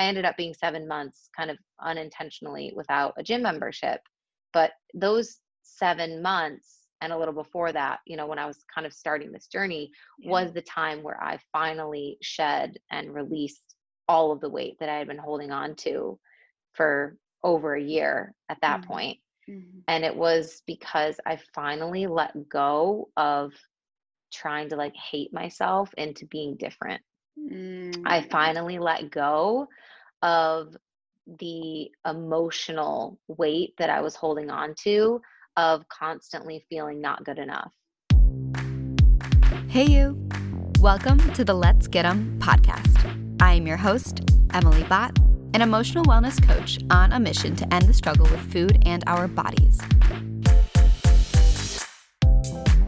I ended up being seven months kind of unintentionally without a gym membership. But those seven months and a little before that, you know, when I was kind of starting this journey, yeah. was the time where I finally shed and released all of the weight that I had been holding on to for over a year at that mm-hmm. point. Mm-hmm. And it was because I finally let go of trying to like hate myself into being different. Mm-hmm. I mm. finally let go of the emotional weight that I was holding on to of constantly feeling not good enough. Hey, you. Welcome to the Let's Get 'em podcast. I am your host, Emily Bott, an emotional wellness coach on a mission to end the struggle with food and our bodies.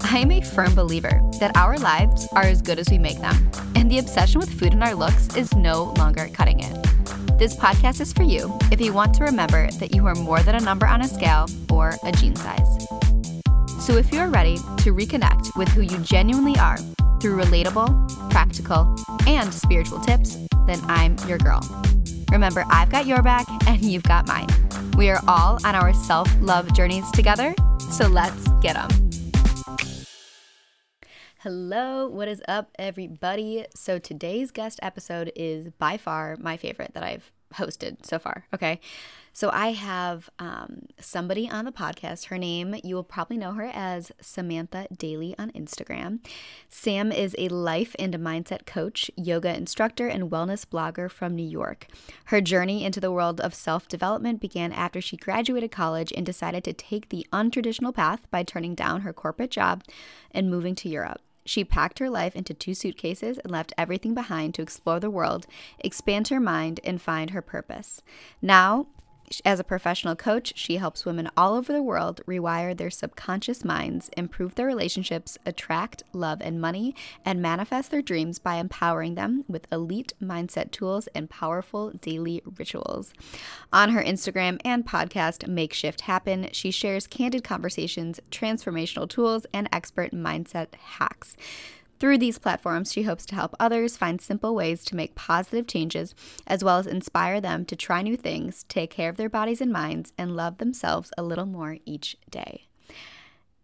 I am a firm believer that our lives are as good as we make them, and the obsession with food and our looks is no longer cutting it. This podcast is for you if you want to remember that you are more than a number on a scale or a jean size. So if you are ready to reconnect with who you genuinely are through relatable, practical, and spiritual tips, then I'm your girl. Remember, I've got your back and you've got mine. We are all on our self love journeys together, so let's get them. Hello, what is up, everybody? So, today's guest episode is by far my favorite that I've hosted so far. Okay. So, I have um, somebody on the podcast. Her name, you will probably know her as Samantha Daly on Instagram. Sam is a life and mindset coach, yoga instructor, and wellness blogger from New York. Her journey into the world of self development began after she graduated college and decided to take the untraditional path by turning down her corporate job and moving to Europe. She packed her life into two suitcases and left everything behind to explore the world, expand her mind, and find her purpose. Now, as a professional coach, she helps women all over the world rewire their subconscious minds, improve their relationships, attract love and money, and manifest their dreams by empowering them with elite mindset tools and powerful daily rituals. On her Instagram and podcast, Make Shift Happen, she shares candid conversations, transformational tools, and expert mindset hacks. Through these platforms, she hopes to help others find simple ways to make positive changes, as well as inspire them to try new things, take care of their bodies and minds, and love themselves a little more each day.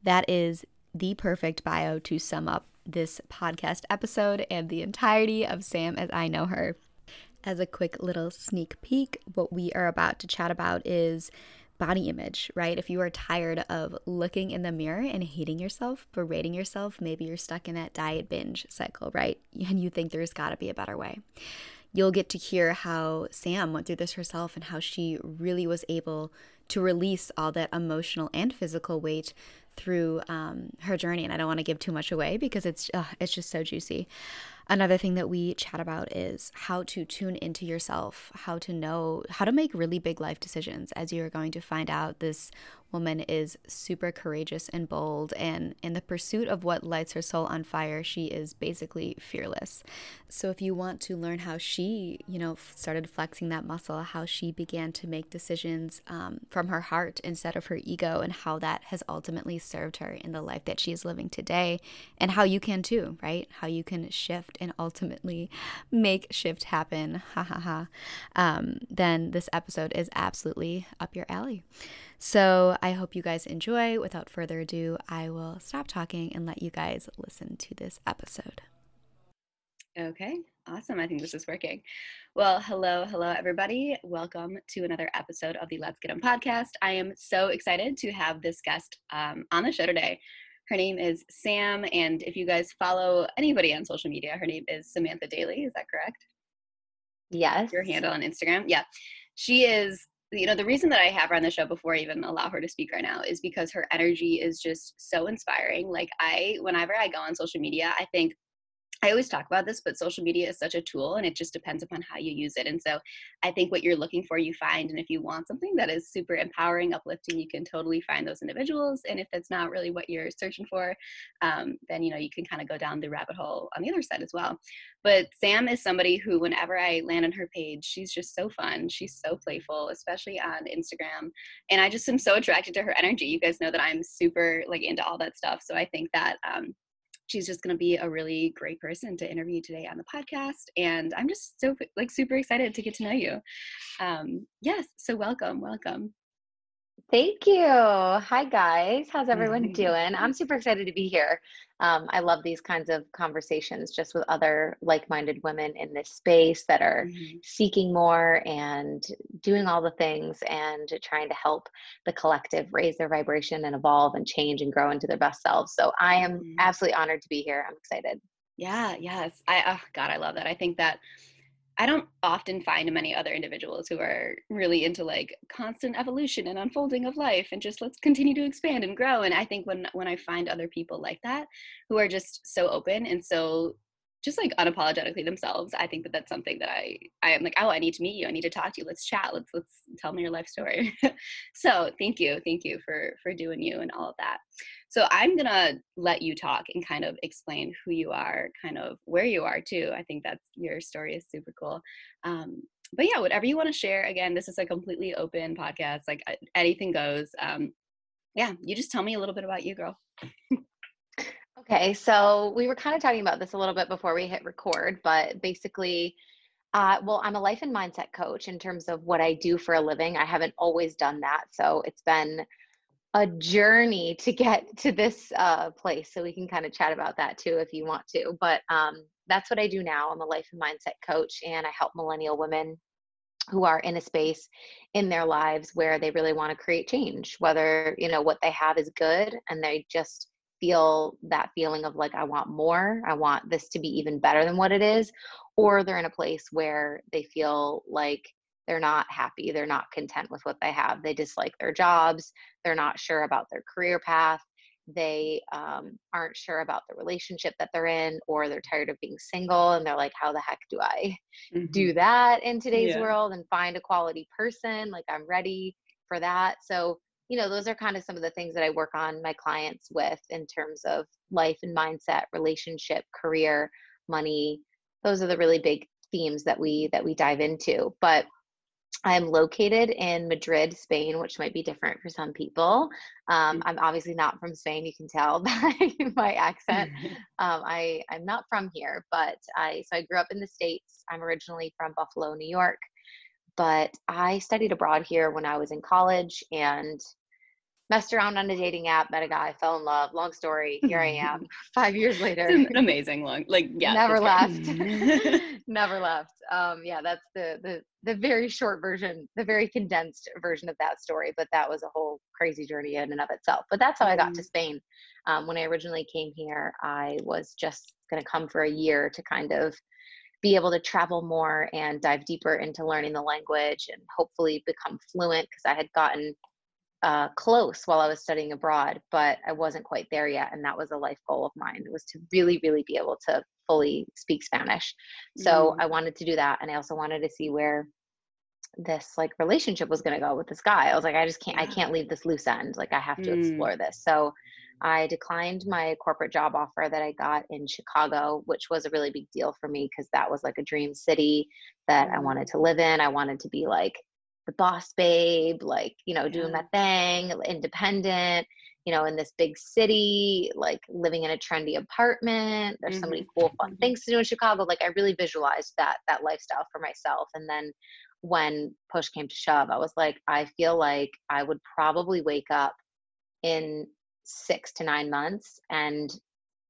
That is the perfect bio to sum up this podcast episode and the entirety of Sam as I know her. As a quick little sneak peek, what we are about to chat about is body image, right? If you are tired of looking in the mirror and hating yourself, berating yourself, maybe you're stuck in that diet binge cycle, right? And you think there's got to be a better way. You'll get to hear how Sam went through this herself and how she really was able to release all that emotional and physical weight through um, her journey. And I don't want to give too much away because it's uh, it's just so juicy. Another thing that we chat about is how to tune into yourself, how to know how to make really big life decisions as you're going to find out this woman is super courageous and bold and in the pursuit of what lights her soul on fire she is basically fearless. So if you want to learn how she you know started flexing that muscle how she began to make decisions um, from her heart instead of her ego and how that has ultimately served her in the life that she is living today and how you can too right? How you can shift and ultimately make shift happen. Ha ha ha. Um, then this episode is absolutely up your alley so I hope you guys enjoy. Without further ado, I will stop talking and let you guys listen to this episode. Okay, awesome. I think this is working. Well, hello, hello, everybody. Welcome to another episode of the Let's Get 'em podcast. I am so excited to have this guest um, on the show today. Her name is Sam, and if you guys follow anybody on social media, her name is Samantha Daly. Is that correct? Yes. Your handle on Instagram. Yeah. She is you know the reason that i have her on the show before i even allow her to speak right now is because her energy is just so inspiring. Like i whenever i go on social media i think I always talk about this, but social media is such a tool and it just depends upon how you use it. And so I think what you're looking for, you find. And if you want something that is super empowering, uplifting, you can totally find those individuals. And if that's not really what you're searching for, um, then, you know, you can kind of go down the rabbit hole on the other side as well. But Sam is somebody who, whenever I land on her page, she's just so fun. She's so playful, especially on Instagram. And I just am so attracted to her energy. You guys know that I'm super like into all that stuff. So I think that, um, she's just going to be a really great person to interview today on the podcast and i'm just so like super excited to get to know you um, yes so welcome welcome Thank you. Hi, guys. How's everyone doing? I'm super excited to be here. Um, I love these kinds of conversations just with other like minded women in this space that are mm-hmm. seeking more and doing all the things and trying to help the collective raise their vibration and evolve and change and grow into their best selves. So I am mm-hmm. absolutely honored to be here. I'm excited. Yeah, yes. I, oh God, I love that. I think that I don't often find many other individuals who are really into like constant evolution and unfolding of life and just let's continue to expand and grow. And I think when when I find other people like that who are just so open and so just like unapologetically themselves i think that that's something that i i am like oh i need to meet you. I need to talk to you. Let's chat. Let's let's tell me your life story. So thank you. Thank you for for doing you and all of that. So i'm gonna let you talk and kind of explain who you are kind of where you are too. I think that's your story is super cool. Um, but yeah whatever you want to share again this is a completely open podcast like anything goes. Um, yeah you just tell me a little bit about you girl Okay, so we were kind of talking about this a little bit before we hit record, but basically, uh, well, I'm a life and mindset coach in terms of what I do for a living. I haven't always done that. So it's been a journey to get to this uh, place. So we can kind of chat about that too if you want to. But um, that's what I do now. I'm a life and mindset coach, and I help millennial women who are in a space in their lives where they really want to create change, whether, you know, what they have is good and they just feel that feeling of like, I want more, I want this to be even better than what it is, or they're in a place where they feel like they're not happy, they're not content with what they have, they dislike their jobs, they're not sure about their career path, they um, aren't sure about the relationship that they're in, or they're tired of being single and they're like, how the heck do I mm-hmm. do that in today's yeah. world and find a quality person? Like, I'm ready for that. So, you know those are kind of some of the things that i work on my clients with in terms of life and mindset relationship career money. Those are the really big themes that we that we dive into but i'm located in madrid spain which might be different for some people. Um, i'm obviously not from spain you can tell by my accent. Um, i i'm not from here but i so i grew up in the states. I'm originally from buffalo new york but I studied abroad here when I was in college and messed around on a dating app, met a guy, fell in love. Long story. Here I am, five years later. It's amazing long, like yeah, never left, never left. Um, yeah, that's the the the very short version, the very condensed version of that story. But that was a whole crazy journey in and of itself. But that's how I got to mm-hmm. Spain. Um, when I originally came here, I was just going to come for a year to kind of be able to travel more and dive deeper into learning the language and hopefully become fluent because I had gotten uh, close while I was studying abroad, but I wasn't quite there yet. And that was a life goal of mine was to really, really be able to fully speak Spanish. So mm. I wanted to do that. And I also wanted to see where this like relationship was going to go with this guy. I was like, I just can't, yeah. I can't leave this loose end. Like I have to mm. explore this. So I declined my corporate job offer that I got in Chicago, which was a really big deal for me because that was like a dream city that I wanted mm. to live in. I wanted to be like the boss babe, like, you know, doing my thing, independent, you know, in this big city, like living in a trendy apartment. There's mm-hmm. so many mm-hmm, cool, fun mm-hmm. things to do in Chicago. Like I really visualized that that lifestyle for myself. And then when push came to shove, I was like, I feel like I would probably wake up in six to nine months and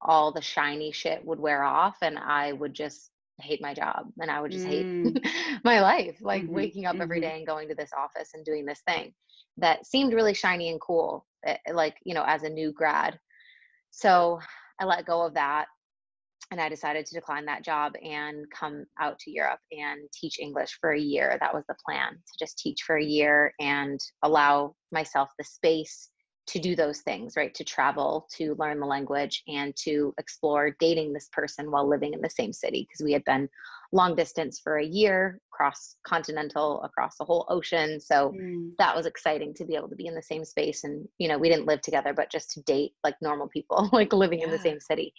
all the shiny shit would wear off and I would just hate my job and I would just mm. hate my life, like mm-hmm. waking up mm-hmm. every day and going to this office and doing this thing that seemed really shiny and cool, eh, like, you know, as a new grad. So I let go of that and I decided to decline that job and come out to Europe and teach English for a year. That was the plan to just teach for a year and allow myself the space to do those things, right? To travel, to learn the language, and to explore dating this person while living in the same city because we had been long distance for a year, cross continental, across the whole ocean. So mm. that was exciting to be able to be in the same space. And, you know, we didn't live together, but just to date like normal people, like living yeah. in the same city.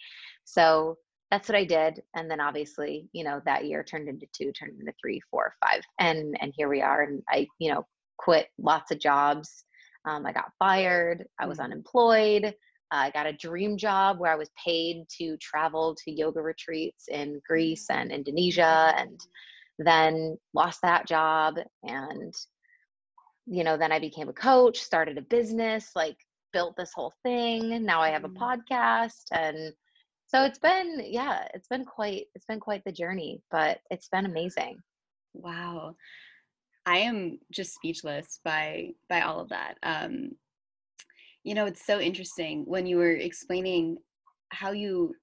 So that's what I did. And then obviously, you know, that year turned into two, turned into three, four, five. And and here we are. And I, you know, quit lots of jobs um, I got fired. I was mm. unemployed. I got a dream job where I was paid to travel to yoga retreats in Greece and Indonesia, and then lost that job. And, you know, then I became a coach, started a business, like built this whole thing. Now I have a Mm. podcast. And so it's been, yeah, it's been quite, it's been quite the journey, but it's been amazing. Wow. I am just speechless by by all of that. Um, you know, it's so interesting when you were explaining how you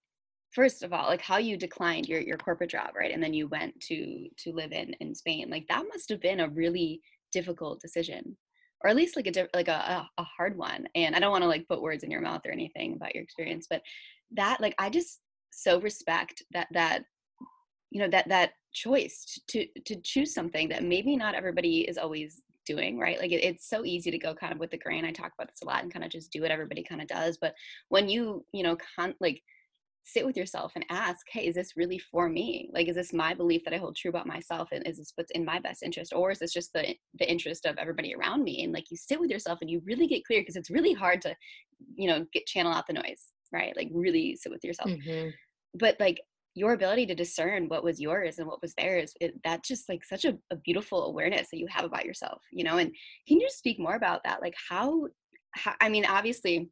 first of all, like how you declined your your corporate job, right? And then you went to to live in in Spain. Like that must have been a really difficult decision. Or at least like a like a, a hard one. And I don't want to like put words in your mouth or anything about your experience, but that like I just so respect that that you know that that choice to to choose something that maybe not everybody is always doing right? Like it, it's so easy to go kind of with the grain. I talk about this a lot and kind of just do what everybody kind of does but when you you know con- like sit with yourself and ask hey is this really for me? Like is this my belief that i hold true about myself and is this what's in my best interest or is this just the the interest of everybody around me? And like you sit with yourself and you really get clear because it's really hard to you know get channel out the noise right? Like really sit with yourself. Mhm. but like your ability to discern what was yours and what was theirs it, that's just like such a, a beautiful awareness that you have about yourself you know and can you just speak more about that? Like how, how i mean obviously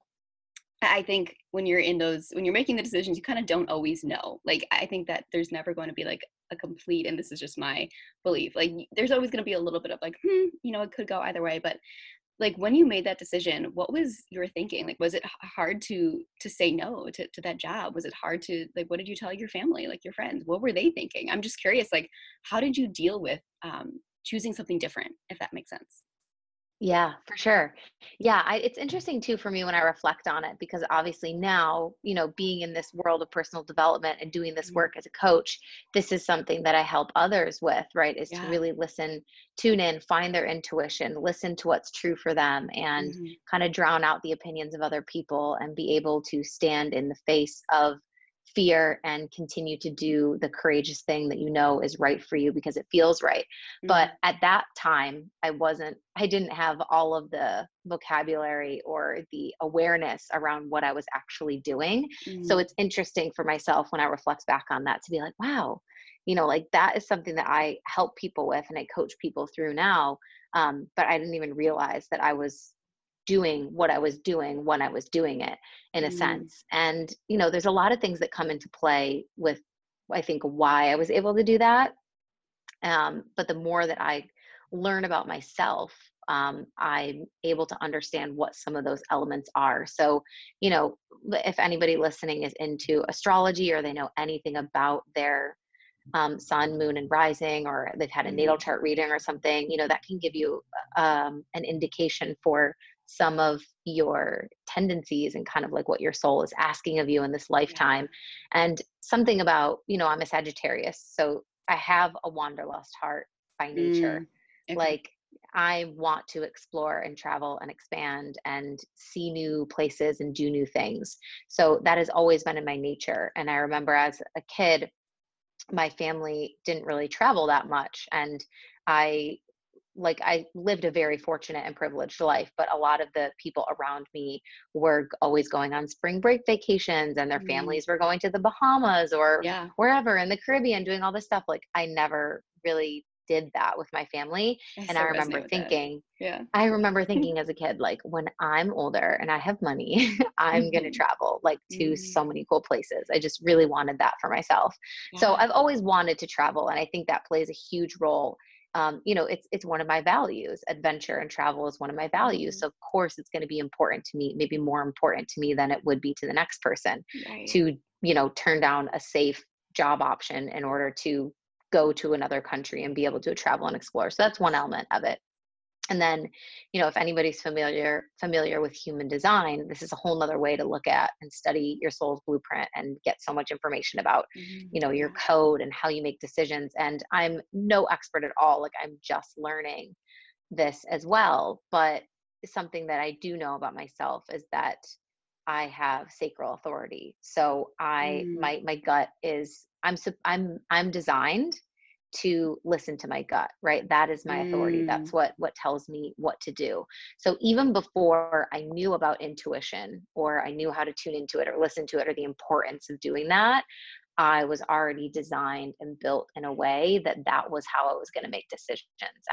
i think when you're in those when you're making the decisions you kind of don't always know. Like i think that there's never going to be like a complete and this is just my belief like there's always going to be a little bit of like hmm you know it could go either way but like when you made that decision what was your thinking? Like was it hard to to say no to, to that job? Was it hard to like what did you tell your family like your friends? What were they thinking? I'm just curious like how did you deal with um choosing something different if that makes sense Yeah, for sure. Yeah, I, it's interesting too for me when I reflect on it because obviously now, you know, being in this world of personal development and doing this Mhm. work as a coach, this is something that I help others with, right? Is to really listen, tune in, find their intuition, listen to what's true for them, and Mhm. kind of drown out the opinions of other people and be able to stand in the face of fear and continue to do the courageous thing that you know is right for you because it feels right. But at that time i wasn't i didn't have all of the vocabulary or the awareness around what i was actually doing. Mhm. so it's interesting for myself when i reflect back on that to be like wow you know like that is something that i help people with and i coach people through now. Um, but i didn't even realize that i was doing what i was doing when i was doing it in a Mm. sense. And you know there's a lot of things that come into play with i think why i was able to do that. Um, but the more that i learn about myself um, i'm able to understand what some of those elements are. So you know if anybody listening is into astrology or they know anything about their um, sun moon and rising or they've had a natal chart reading or something you know that can give you um, an indication for some of your tendencies and kind of like what your soul is asking of you in this lifetime and something about you know i'm a sagittarius so i have a wanderlust heart by nature Mm. Okay. like i want to explore and travel and expand and see new places and do new things so that has always been in my nature and i remember as a kid my family didn't really travel that much and i like i lived a very fortunate and privileged life but a lot of the people around me were always going on spring break vacations and their Mm. families were going to the bahamas or yeah wherever in the caribbean doing all this stuff like i never really did that with my family and so i remember that. thinking yeah I remember thinking as a kid, like when I'm older and I have money, I'm going to travel like to Mhm. so many cool places. I just really wanted that for myself. So I've always wanted to travel, and I think that plays a huge role. Um, you know, it's it's one of my values. Adventure and travel is one of my values. Mhm. So of course, it's going to be important to me, maybe more important to me than it would be to the next person right. to you know turn down a safe job option in order to go to another country and be able to travel and explore. So that's one element of it and then you know if anybody's familiar familiar with human design this is a whole nother way to look at and study your soul's blueprint and get so much information about Mhm. you know your code and how you make decisions and i'm no expert at all like i'm just learning this as well but something that i do know about myself is that i have sacral authority so i Mm. my my gut is i'm i'm i'm designed to listen to my gut right? That is my authority. Mm. that's what what tells me what to do. So even before i knew about intuition or i knew how to tune into it or listen to it or the importance of doing that i was already designed and built in a way that that was how i was going to make decisions.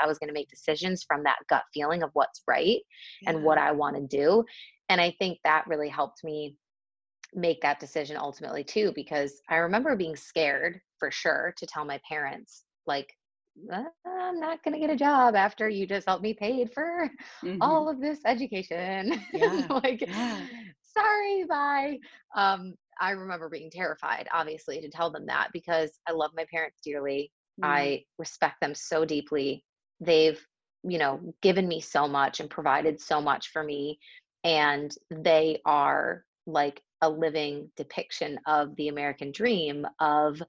I was going to make decisions from that gut feeling of what's right and what i want to do. And i think that really helped me make that decision ultimately too because i remember being scared for sure to tell my parents like "Uh, i'm not going to get a job after you just helped me paid for Mhm. all of this education Yeah, like yeah. sorry bye um i remember being terrified obviously to tell them that because i love my parents dearly Mm. I respect them so deeply. They've, you know, given me so much and provided so much for me. And they are like a living depiction of the American dream of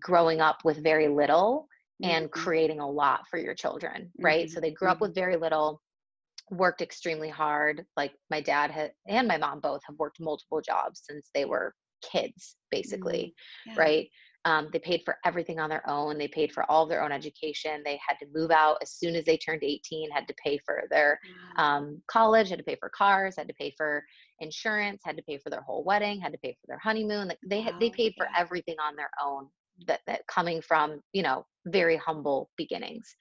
growing up with very little and Mhm. creating a lot for your children, right? So Mhm, they grew up mhm. with very little, worked extremely hard. Like my dad had, and my mom both have worked multiple jobs since they were kids, basically Yeah. right? Um, they paid for everything on their own. They paid for all of their own education. They had to move out as soon as they turned 18, had to pay for their Wow. um, college, had to pay for cars, had to pay for insurance, had to pay for their whole wedding, had to pay for their honeymoon. Like they had, they paid for everything on their own. That that coming from you know very humble beginnings.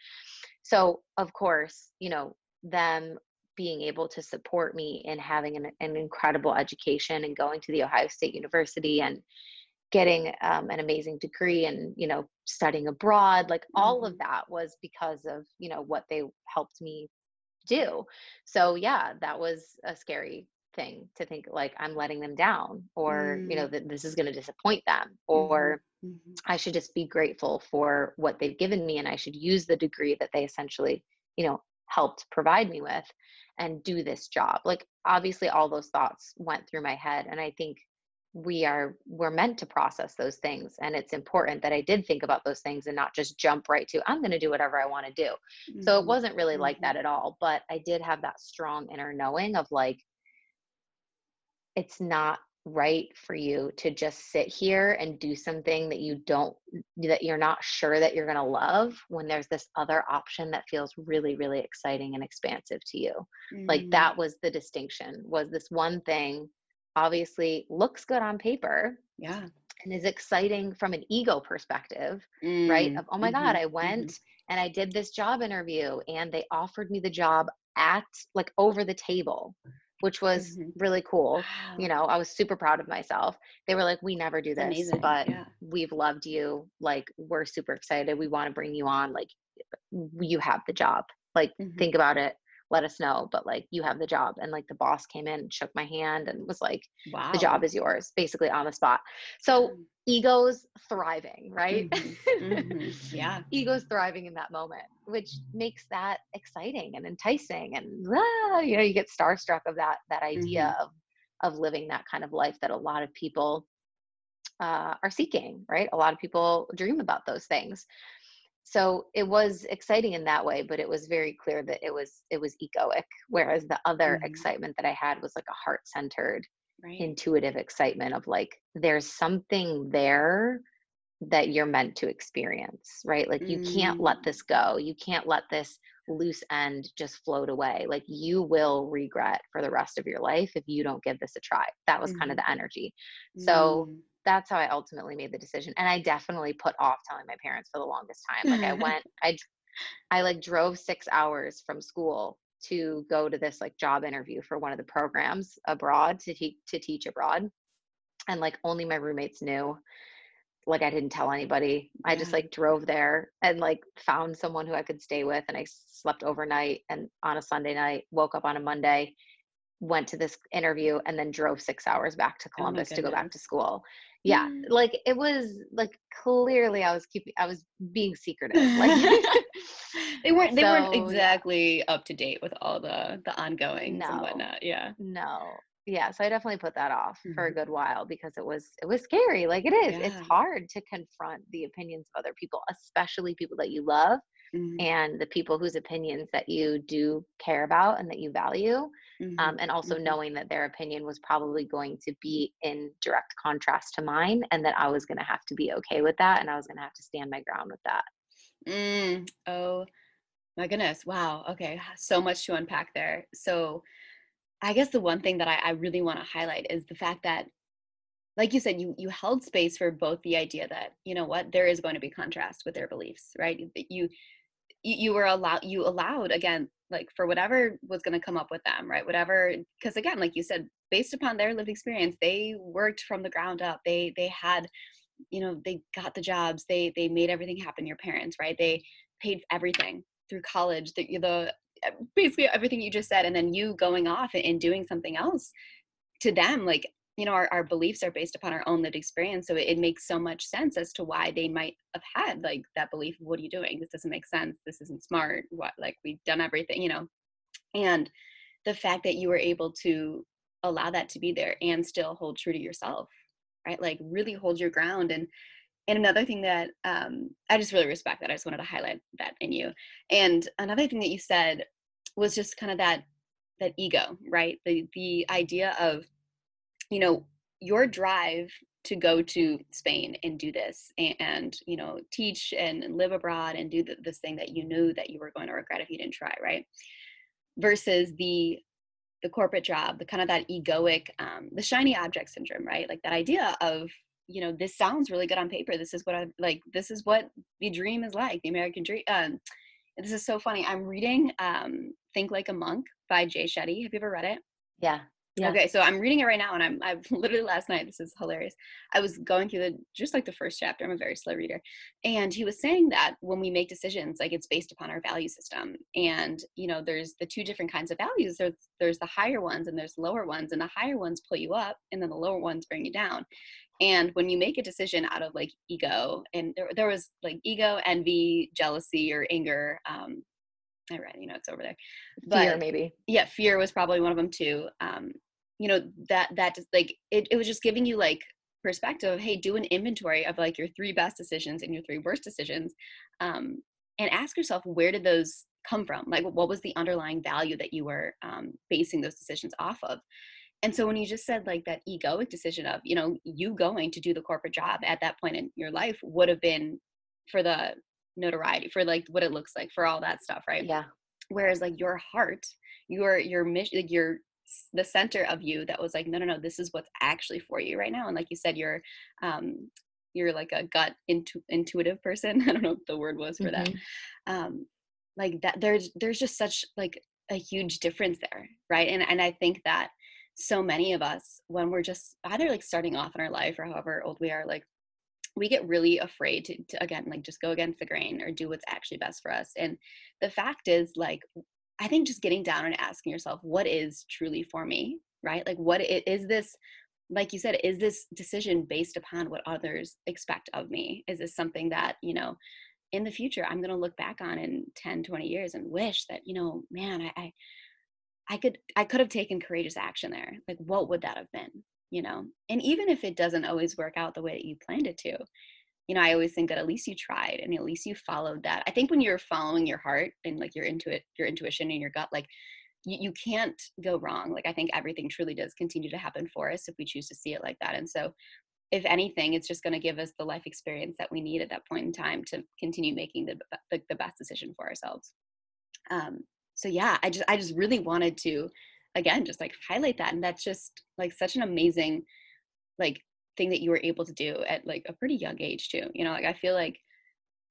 So of course you know them being able to support me in having an, an incredible education and going to the Ohio State University and getting um, an amazing degree and you know studying abroad like all of Mhm. that was because of you know what they helped me do so yeah that was a scary thing to think like i'm letting them down or you know Mm. that this is going to disappoint them Mhm, or mhm. i should just be grateful for what they've given me and i should use the degree that they essentially you know helped provide me with and do this job like obviously all those thoughts went through my head and i think we are we're meant to process those things and it's important that i did think about those things and not just jump right to i'm going to do whatever i want to do so it Mhm, wasn't really like mhm. that at all but i did have that strong inner knowing of like it's not right for you to just sit here and do something that you don't that you're not sure that you're going to love when there's this other option that feels really really exciting and expansive to you like Mm. that was the distinction was this one thing obviously looks good on paper Yeah. and is exciting from an ego perspective right Mm. of oh my god Mhm, i mhm. went and i did this job interview and they offered me the job at like over the table which was Mhm. really cool you know i was super proud of myself they were like we never do this amazing. but Yeah. we've loved you like we're super excited we want to bring you on like you have the job like Mhm. think about it let us know but like you have the job and like the boss came in and shook my hand and was like Wow. the job is yours basically on the spot so Um, egos thriving right mhm, mhm. Yeah. egos thriving in that moment which makes that exciting and enticing and ah, you know you get starstruck of that that idea Mhm. of of living that kind of life that a lot of people uh, are seeking right a lot of people dream about those things so it was exciting in that way but it was very clear that it was it was egoic whereas the other Mhm. excitement that i had was like a heart-centered Right. intuitive excitement of like there's something there that you're meant to experience right like you can't let Mm. this go you can't let this loose end just float away like you will regret for the rest of your life if you don't give this a try that was kind of Mhm. the energy so Mm. that's how i ultimately made the decision and i definitely put off telling my parents for the longest time like i went i i like drove six hours from school to go to this like job interview for one of the programs abroad to teach to teach abroad. And like only my roommates knew. Like i didn't tell anybody. I just like drove there and like found someone who i could stay with and i slept overnight and on a sunday night woke up on a monday went to this interview and then drove six hours back to Oh columbus to go back to school. Yeah Mm. like it was like clearly i was keeping i was being secretive. Like they weren't they weren't so yeah exactly up to date with all the the ongoings and whatnot. Yeah. No. Yeah, so I definitely put that off for a Mhm. good while because it was it was scary. Like it is. It's hard to confront the opinions of other people, especially people that you love Mhm. and the people whose opinions that you do care about and that you value. Um, Mhm. and also Mhm. knowing that their opinion was probably going to be in direct contrast to mine and that I was going to have to be okay with that and I was going to have to stand my ground with that. Mm, oh my goodness. Wow. Okay. So much to unpack there. So I guess the one thing that I, I really want to highlight is the fact that like you said you you held space for both the idea that you know what there is going to be contrast with their beliefs right you you, you were allowed you allowed again like for whatever was going to come up with them right whatever because again like you said based upon their lived experience they worked from the ground up they they had you know they got the jobs they they made everything happen your parents right they paid everything through college the, the eh, basically everything you just said and then you going off and doing something else to them like you know our, our beliefs are based upon our own lived experience so it, it, makes so much sense as to why they might have had like that belief what are you doing? This doesn't make sense. This isn't smart. What like we've done everything you know? And the fact that you were able to allow that to be there and still hold true to yourself right? Like really hold your ground and and another thing that um, i just really respect that i just wanted to highlight that in you. And another thing that you said was just kind of that that ego right? The the idea of you know your drive to go to Spain and do this and, and you know teach and live abroad and do the, this thing that you knew that you were going to regret if you didn't try right? Versus the the corporate job the kind of that egoic um, the shiny object syndrome right? Like that idea of you know this sounds really good on paper this is what i like this is what the dream is like the american dream um, this is so funny i'm reading um, think like a monk by jay shetty have you ever read it? Yeah yeah. Okay, so I'm reading it right now, and I'm I've literally last night. This is hilarious. I was going through the just like the first chapter. I'm a very slow reader, and he was saying that when we make decisions, like it's based upon our value system, and you know, there's the two different kinds of values. There's there's the higher ones and there's lower ones, and the higher ones pull you up, and then the lower ones bring you down. And when you make a decision out of like ego, and there there was like ego, envy, jealousy, or anger. Um, I read, you know, it's over there. But, fear, maybe. Yeah, fear was probably one of them too. Um, you know, that that just like it, it was just giving you like perspective. Hey, do an inventory of like your three best decisions and your three worst decisions, um, and ask yourself where did those come from? Like, what was the underlying value that you were um, basing those decisions off of? And so when you just said like that egoic decision of, you know, you going to do the corporate job at that point in your life would have been for the notoriety for like what it looks like for all that stuff right? Yeah. Whereas like your heart your your mission like your the center of you that was like no no no this is what's actually for you right now. And like you said you're um you're like a gut intu- intuitive person. I don't know what the word was for mm-hmm. that um like that there's there's just such like a huge difference there right? And and i think that so many of us when we're just either like starting off in our life or however old we are like we get really afraid to, to, again like just go against the grain or do what's actually best for us and the fact is like i think just getting down and asking yourself what is truly for me? right? Like what is this like you said is this decision based upon what others expect of me? Is this something that you know in the future i'm going to look back on in 10 20 years and wish that you know man I, I i could i could have taken courageous action there. Like what would that have been you know and even if it doesn't always work out the way that you planned it to you know i always think that at least you tried and at least you followed that. I think when you're following your heart and like your intuit your intuition and your gut like you, you can't go wrong. Like i think everything truly does continue to happen for us if we choose to see it like that. And so if anything it's just going to give us the life experience that we need at that point in time to continue making the the, the best decision for ourselves. Um so yeah i just i just really wanted to again just like highlight that and that's just like such an amazing like thing that you were able to do at like a pretty young age too you know like i feel like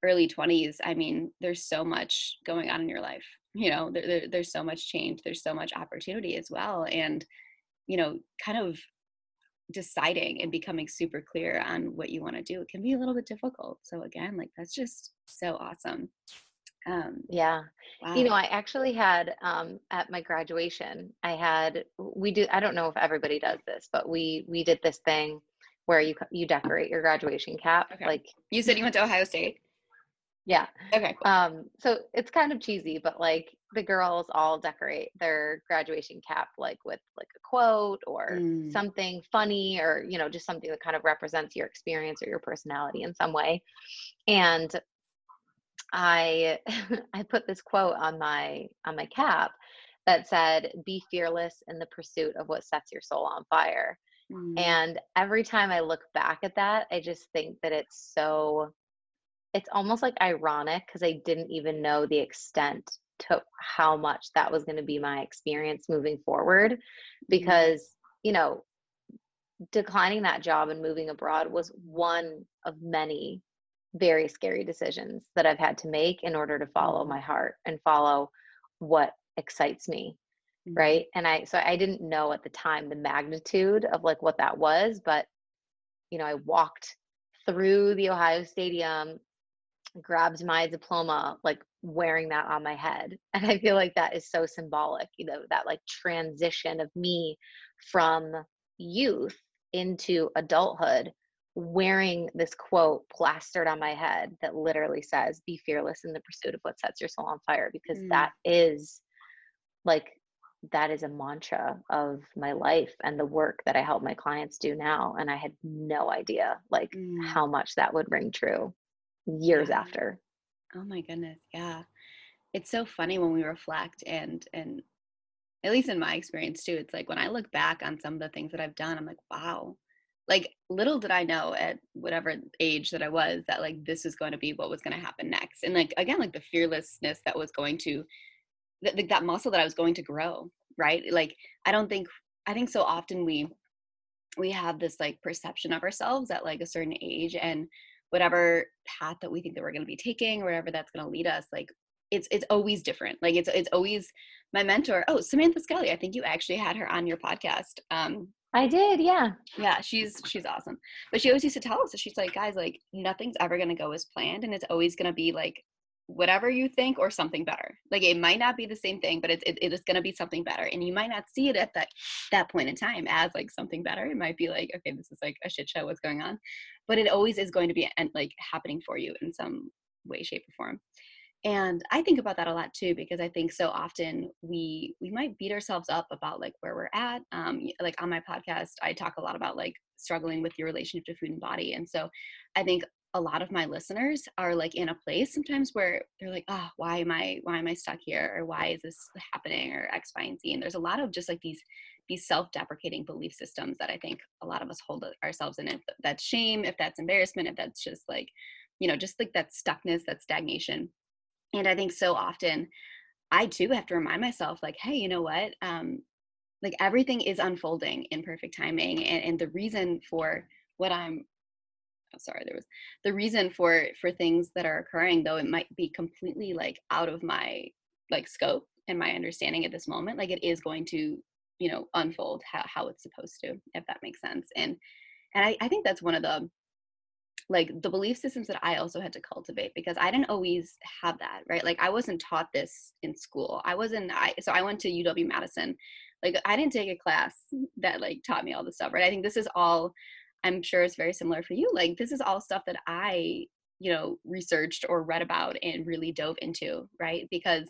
early 20s i mean there's so much going on in your life you know there, there, there's so much change there's so much opportunity as well and you know kind of deciding and becoming super clear on what you want to do it can be a little bit difficult so again like that's just so awesome um, yeah. Wow. You know, I actually had um, at my graduation, I had we do. I don't know if everybody does this, but we we did this thing where you you decorate your graduation cap. Okay. Like you said, you went to Ohio State. Yeah. Okay. Cool. Um. So it's kind of cheesy, but like the girls all decorate their graduation cap like with like a quote or mm. something funny or you know just something that kind of represents your experience or your personality in some way and I I put this quote on my on my cap that said, "Be fearless in the pursuit of what sets your soul on fire." Mm. And every time I look back at that, I just think that it's so it's almost like ironic because I didn't even know the extent to how much that was going to be my experience moving forward Mm-hmm. because, you know, declining that job and moving abroad was one of many very scary decisions that I've had to make in order to follow my heart and follow what excites me Mhm. right and i so i didn't know at the time the magnitude of like what that was but you know i walked through the ohio stadium grabbed my diploma like wearing that on my head and i feel like that is so symbolic you know that like transition of me from youth into adulthood wearing this quote plastered on my head that literally says be fearless in the pursuit of what sets your soul on fire because Mm. that is like that is a mantra of my life and the work that I help my clients do now and I had no idea like Mm. how much that would ring true years Yeah. after Oh my goodness, yeah. It's so funny when we reflect and and at least in my experience too, it's like when I look back on some of the things that I've done, I'm like, wow. Like little did I know at whatever age that I was that like this is going to be what was going to happen next. And like again, like the fearlessness that was going to that that muscle that I was going to grow, right? Like I don't think I think so often we we have this like perception of ourselves at like a certain age and whatever path that we think that we're going to be taking wherever that's going to lead us like it's it's always different like it's it's always my mentor oh samantha skelly i think you actually had her on your podcast um I did yeah. Yeah she's she's awesome. But she always used to tell us that she's like guys like nothing's ever to go as planned and it's always to be like whatever you think or something better. Like it might not be the same thing but it's it, it is to be something better and you might not see it at that that point in time as like something better. It might be like okay this is like a shit show what's going on? But it always is going to be and like happening for you in some way shape or form and i think about that a lot too because i think so often we we might beat ourselves up about like where we're at um like on my podcast i talk a lot about like struggling with your relationship to food and body. And so i think a lot of my listeners are like in a place sometimes where they're like oh why am i why am i stuck here? Or why is this happening? Or x y and z. And there's a lot of just like these these self-deprecating belief systems that i think a lot of us hold ourselves in. If that's shame if that's embarrassment if that's just like you know just like that stuckness that stagnation and i think so often i too have to remind myself like hey you know what? Um like everything is unfolding in perfect timing. And, and the reason for what i'm oh, sorry there was the reason for for things that are occurring though it might be completely like out of my like scope and my understanding at this moment like it is going to you know unfold how, how it's supposed to if that makes sense. And and I, I think that's one of the like the belief systems that I also had to cultivate because I didn't always have that, right? Like I wasn't taught this in school. I wasn't I so I went to UW Madison. Like I didn't take a class that like taught me all this stuff, right? I think this is all I'm sure it's very similar for you. Like this is all stuff that I, you know, researched or read about and really dove into, right? Because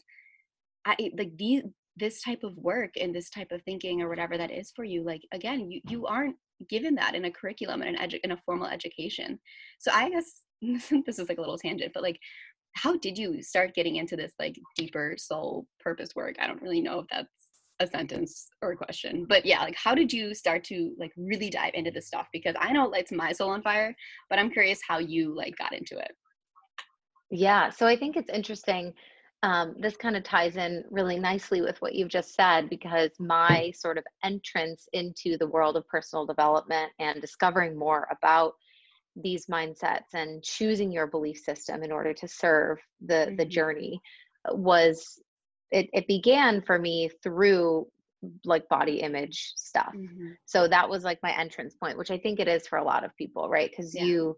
I like these this type of work and this type of thinking or whatever that is for you like again you you aren't given that in a curriculum and an edu- in a formal education. So i guess this is like a little tangent but like how did you start getting into this like deeper soul purpose work? I don't really know if that's a sentence or a question but yeah like how did you start to like really dive into this stuff? Because i know it lights my soul on fire but i'm curious how you like got into it. Yeah, so I think it's interesting. Um, this kind of ties in really nicely with what you've just said because my sort of entrance into the world of personal development and discovering more about these mindsets and choosing your belief system in order to serve the the Mhm. journey uh, was it, it began for me through like body image stuff Mhm. so that was like my entrance point which i think it is for a lot of people right because Yeah. you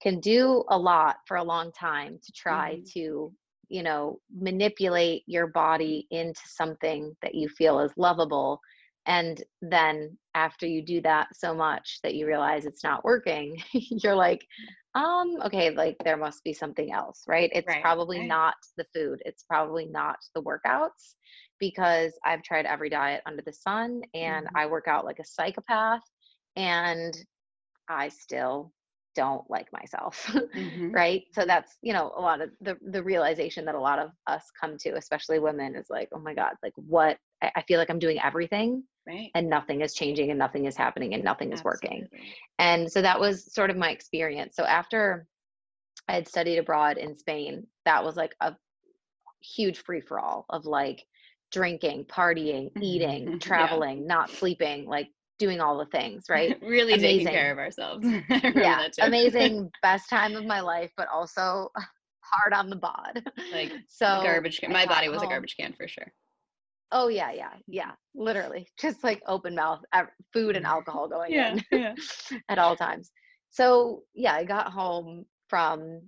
can do a lot for a long time to try Mhm. to you know manipulate your body into something that you feel is lovable and then after you do that so much that you realize it's not working you're like um okay like there must be something else right it's Right, probably right. not the food it's probably not the workouts because i've tried every diet under the sun and Mhm. i work out like a psychopath and i still don't like myself Mhm. right so that's you know a lot of the the realization that a lot of us come to especially women is like oh my god like what i, I feel like i'm doing everything right and nothing is changing and nothing is happening and nothing is working and so that was sort of my experience so after I had studied abroad in Spain. That was like a huge free for all of like drinking, partying, eating, yeah. traveling, not sleeping, like doing all the things, right? really taking Amazing. care of ourselves. yeah, amazing, best time of my life, but also hard on the bod. Like so garbage can. My body was a garbage can for sure. Oh yeah, yeah, yeah. Literally, just like open mouth, food and alcohol going in yeah. at all times. So yeah, I got home from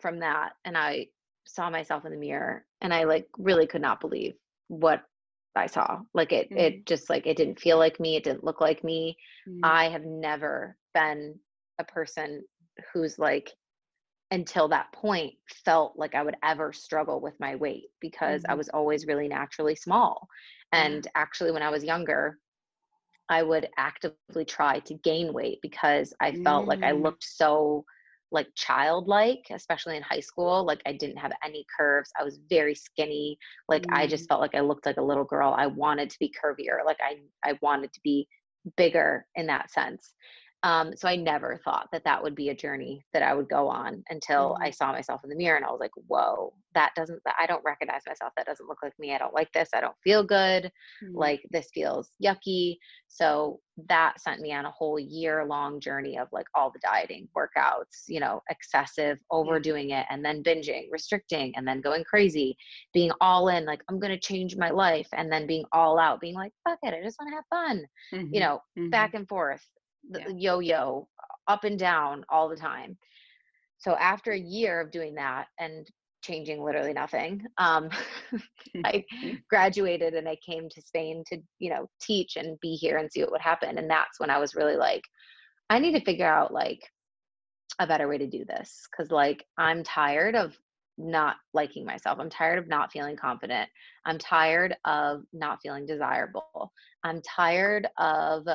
from that, and I saw myself in the mirror, and I like really could not believe what I saw. Like it, it just like it didn't feel like me. It didn't look like me. Mhm. I have never been a person who's like until that point felt like I would ever struggle with my weight because I Mhm. was always really naturally small. And actually when I was younger, I would actively try to gain weight because I felt like I Mm. looked so like childlike, especially in high school. Like I didn't have any curves. I was very skinny. Like I mm. just felt like I looked like a little girl. I wanted to be curvier. Like I I wanted to be bigger in that sense. Um, so I never thought that that would be a journey that I would go on until I saw myself in the mirror and I was like, whoa, that doesn't, I don't recognize myself. That doesn't look like me. I don't like this. I don't feel good. Mhm. Like this feels yucky. So that sent me on a whole year long journey of like all the dieting, workouts, you know, excessive, overdoing it, and then binging, restricting, and then going crazy, being all in, like, I'm going to change my life, and then being all out, being like, fuck it, I just want to have fun, Mhm. you know, back and forth, Yeah. yo-yo, up and down all the time. So after a year of doing that and changing literally nothing, um, I graduated and I came to Spain to, you know, teach and be here and see what would happen. And that's when I was really like, I need to figure out like a better way to do this. Cause like I'm tired of not liking myself. I'm tired of not feeling confident. I'm tired of not feeling desirable. I'm tired of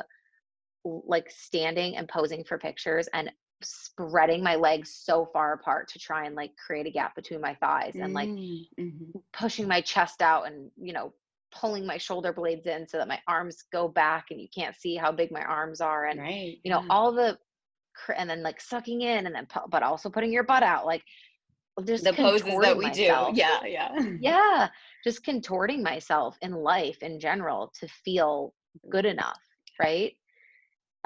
like standing and posing for pictures and spreading my legs so far apart to try and like create a gap between my thighs and like Mm, mhm. pushing my chest out and you know pulling my shoulder blades in so that my arms go back and you can't see how big my arms are and right. you know yeah. all the and then like sucking in and then but also putting your butt out like just the poses that we myself. do. Yeah, yeah. yeah just contorting myself in life in general to feel good enough right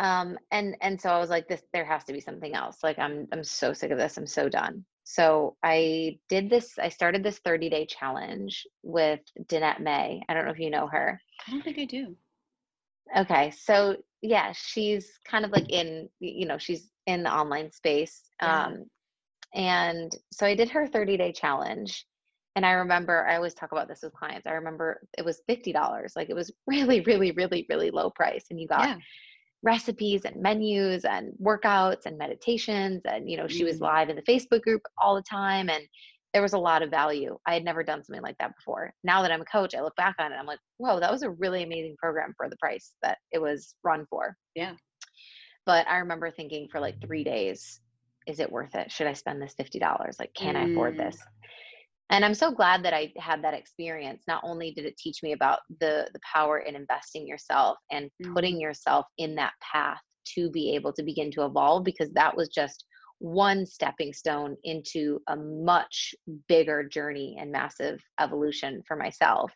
um and and so i was like this there has to be something else like i'm i'm so sick of this i'm so done so i did this i started this 30 day challenge with Danette May. i don't know if you know her I don't think I do. okay so yeah she's kind of like in you know she's in the online space Yeah. um and so i did her 30 day challenge and i remember i always talk about this with clients i remember it was $50 like it was really really really really low price and you got Yeah. Recipes and menus and workouts and meditations and you know she was Mm. live in the facebook group all the time and there was a lot of value i had never done something like that before now that i'm a coach i look back on it and i'm like whoa that was a really amazing program for the price that it was run for Yeah. but i remember thinking for like three days is it worth it should i spend this $50 like can i afford Mm. this and i'm so glad that i had that experience. Not only did it teach me about the the power in investing yourself and putting yourself in that path to be able to begin to evolve because that was just one stepping stone into a much bigger journey and massive evolution for myself.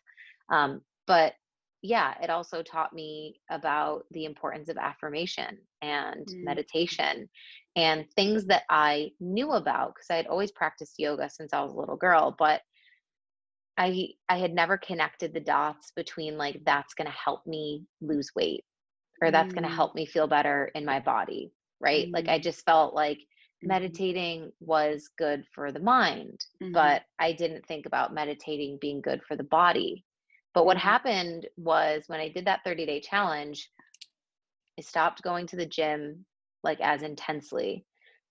Um, but yeah it also taught me about the importance of affirmation and Mm. meditation and things that i knew about because i had always practiced yoga since i was a little girl but i i had never connected the dots between like that's going to help me lose weight or that's going to Mm. help me feel better in my body right like i just felt like Mhm. meditating was good for the mind Mhm. but i didn't think about meditating being good for the body but what Mhm. happened was when i did that 30 day challenge i stopped going to the gym like as intensely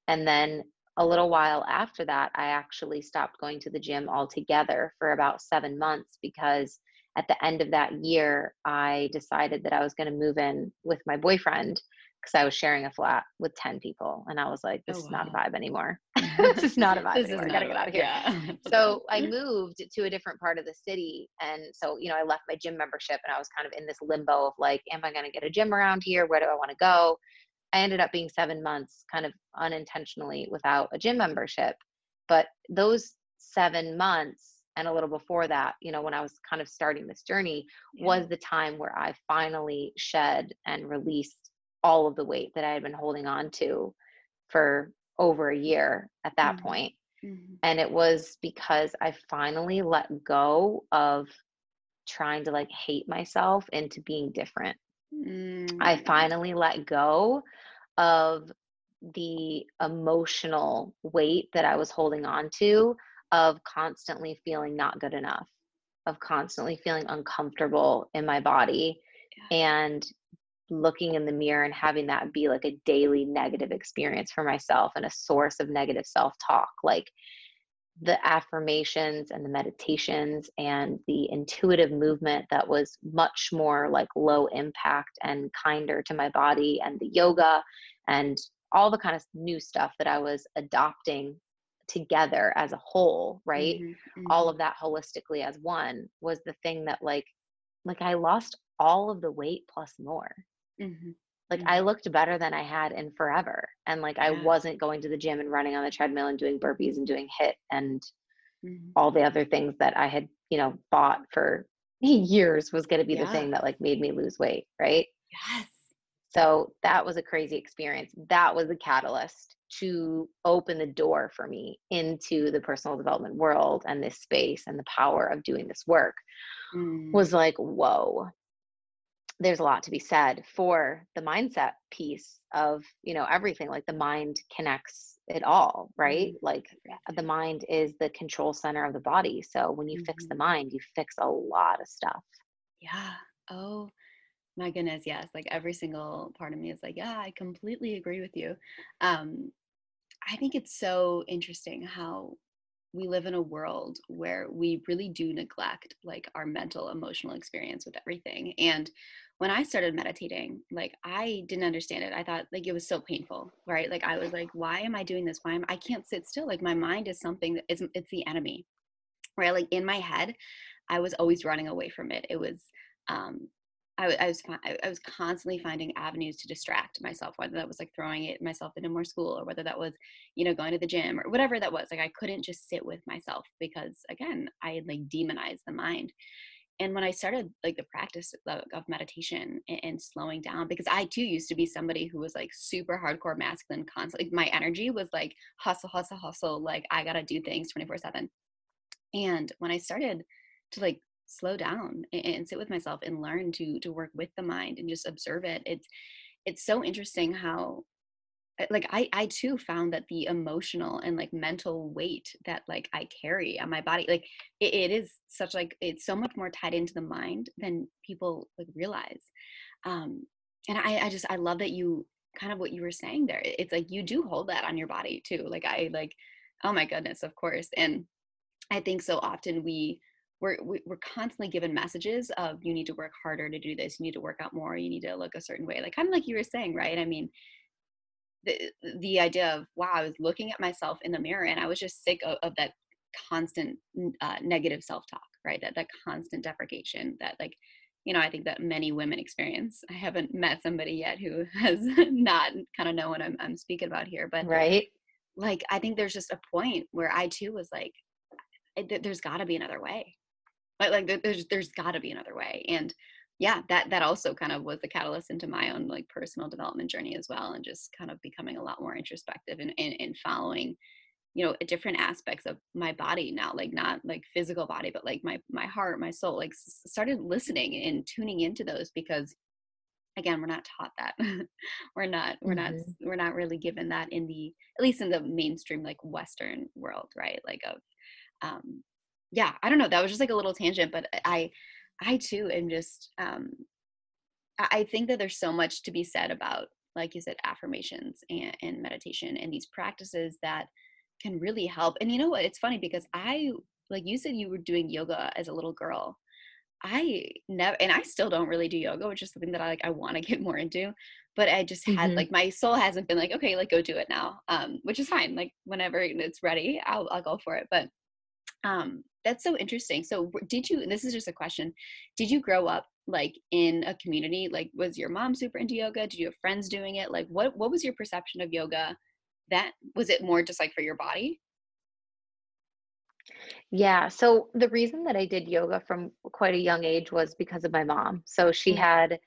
and then a little while after that i actually stopped going to the gym altogether for about seven months because at the end of that year i decided that i was going to move in with my boyfriend because i was sharing a flat with 10 people and i was like this Oh, is not a vibe anymore this is not a vibe This is anymore. I gotta a get out of here Yeah. so I moved to a different part of the city. And so, you know, I left my gym membership and I was kind of in this limbo of like, am I going to get a gym around here? Where do I want to go? I ended up being seven months kind of unintentionally without a gym membership. But those seven months and a little before that, you know, when I was kind of starting this journey, yeah. was the time where I finally shed and released all of the weight that I had been holding on to for over a year at that mm-hmm. point. Mm-hmm. And it was because I finally let go of trying to like hate myself into being different. Mm-hmm. I mm. finally let go of the emotional weight that I was holding on to of constantly feeling not good enough, of constantly feeling uncomfortable in my body yeah. and looking in the mirror and having that be like a daily negative experience for myself and a source of negative self talk. Like the affirmations and the meditations and the intuitive movement that was much more like low impact and kinder to my body and the yoga and all the kind of new stuff that I was adopting together as a whole, right? Mm-hmm, mm-hmm. All of that holistically as one was the thing that like like I lost all of the weight plus more. Mm-hmm. Like I mm-hmm. looked better than I had in forever. And like yeah. I wasn't going to the gym and running on the treadmill and doing burpees and doing HIIT and mm-hmm. all the other things that I had, you know, bought for years was going to be yeah. the thing that like made me lose weight, right? Yes. So that was a crazy experience. That was a catalyst to open the door for me into the personal development world and this space and the power of doing this work mm. was like, whoa, there's a lot to be said for the mindset piece of, you know, everything. Like the mind connects it all, right? Mm. Like the mind is the control center of the body. So when you mm-hmm. fix the mm-hmm. mind, you fix a lot of stuff. Yeah. Oh, my goodness yes like every single part of me is like yeah i completely agree with you um i think it's so interesting how we live in a world where we really do neglect like our mental emotional experience with everything and when i started meditating like i didn't understand it. I thought like it was so painful right? Like i was like why am i doing this? Why am i can't sit still. Like my mind is something that is it's the enemy right? Like in my head i was always running away from it. It was um I, I was I was constantly finding avenues to distract myself, whether that was like throwing it myself into more school, or whether that was, you know, going to the gym or whatever that was. Like I couldn't just sit with myself because again, I had like demonized the mind. And when I started like the practice of, of meditation and, and, slowing down, because I too used to be somebody who was like super hardcore masculine, constantly. My energy was like hustle, hustle, hustle. Like I gotta do things twenty four seven. And when I started to like slow down and, and sit with myself and learn to to work with the mind and just observe it it's it's so interesting how like I I too found that the emotional and like mental weight that like I carry on my body like it, it is such like it's so much more tied into the mind than people like realize um and I I just I love that you kind of what you were saying there it's like you do hold that on your body too like I like oh my goodness of course and I think so often we we're we're constantly given messages of you need to work harder to do this you need to work out more you need to look a certain way like kind of like you were saying right? I mean the the idea of wow i was looking at myself in the mirror and i was just sick of, of that constant uh, negative self-talk right? That that constant deprecation that like you know i think that many women experience. I haven't met somebody yet who has not kind of know what i'm, I'm speaking about here but right. like i think there's just a point where i too was like there's got to be another way. Like like there's there's got to be another way. And yeah that that also kind of was the catalyst into my own like personal development journey as well and just kind of becoming a lot more introspective and and, and following you know different aspects of my body now like not like physical body but like my my heart my soul like started listening and tuning into those because again we're not taught that we're not we're mm-hmm. not we're not really given that in the at least in the mainstream like western world right like of um yeah, I don't know. That was just like a little tangent, but I, I too am just, um, I think that there's so much to be said about, like you said, affirmations and, and meditation and these practices that can really help. And you know what? It's funny because I, like you said, you were doing yoga as a little girl. I never, and I still don't really do yoga, which is something that I like, I want to get more into. But I just had mm-hmm. like my soul hasn't been like, okay, like go do it now, um, which is fine. Like whenever it's ready, I'll I'll go for it. But um, that's so interesting. So, did you? This is just a question. Did you grow up like in a community like was your mom super into yoga did you have friends doing it like what what was your perception of yoga that was it more just like for your body Yeah, so the reason that I did yoga from quite a young age was because of my mom. So she mm, had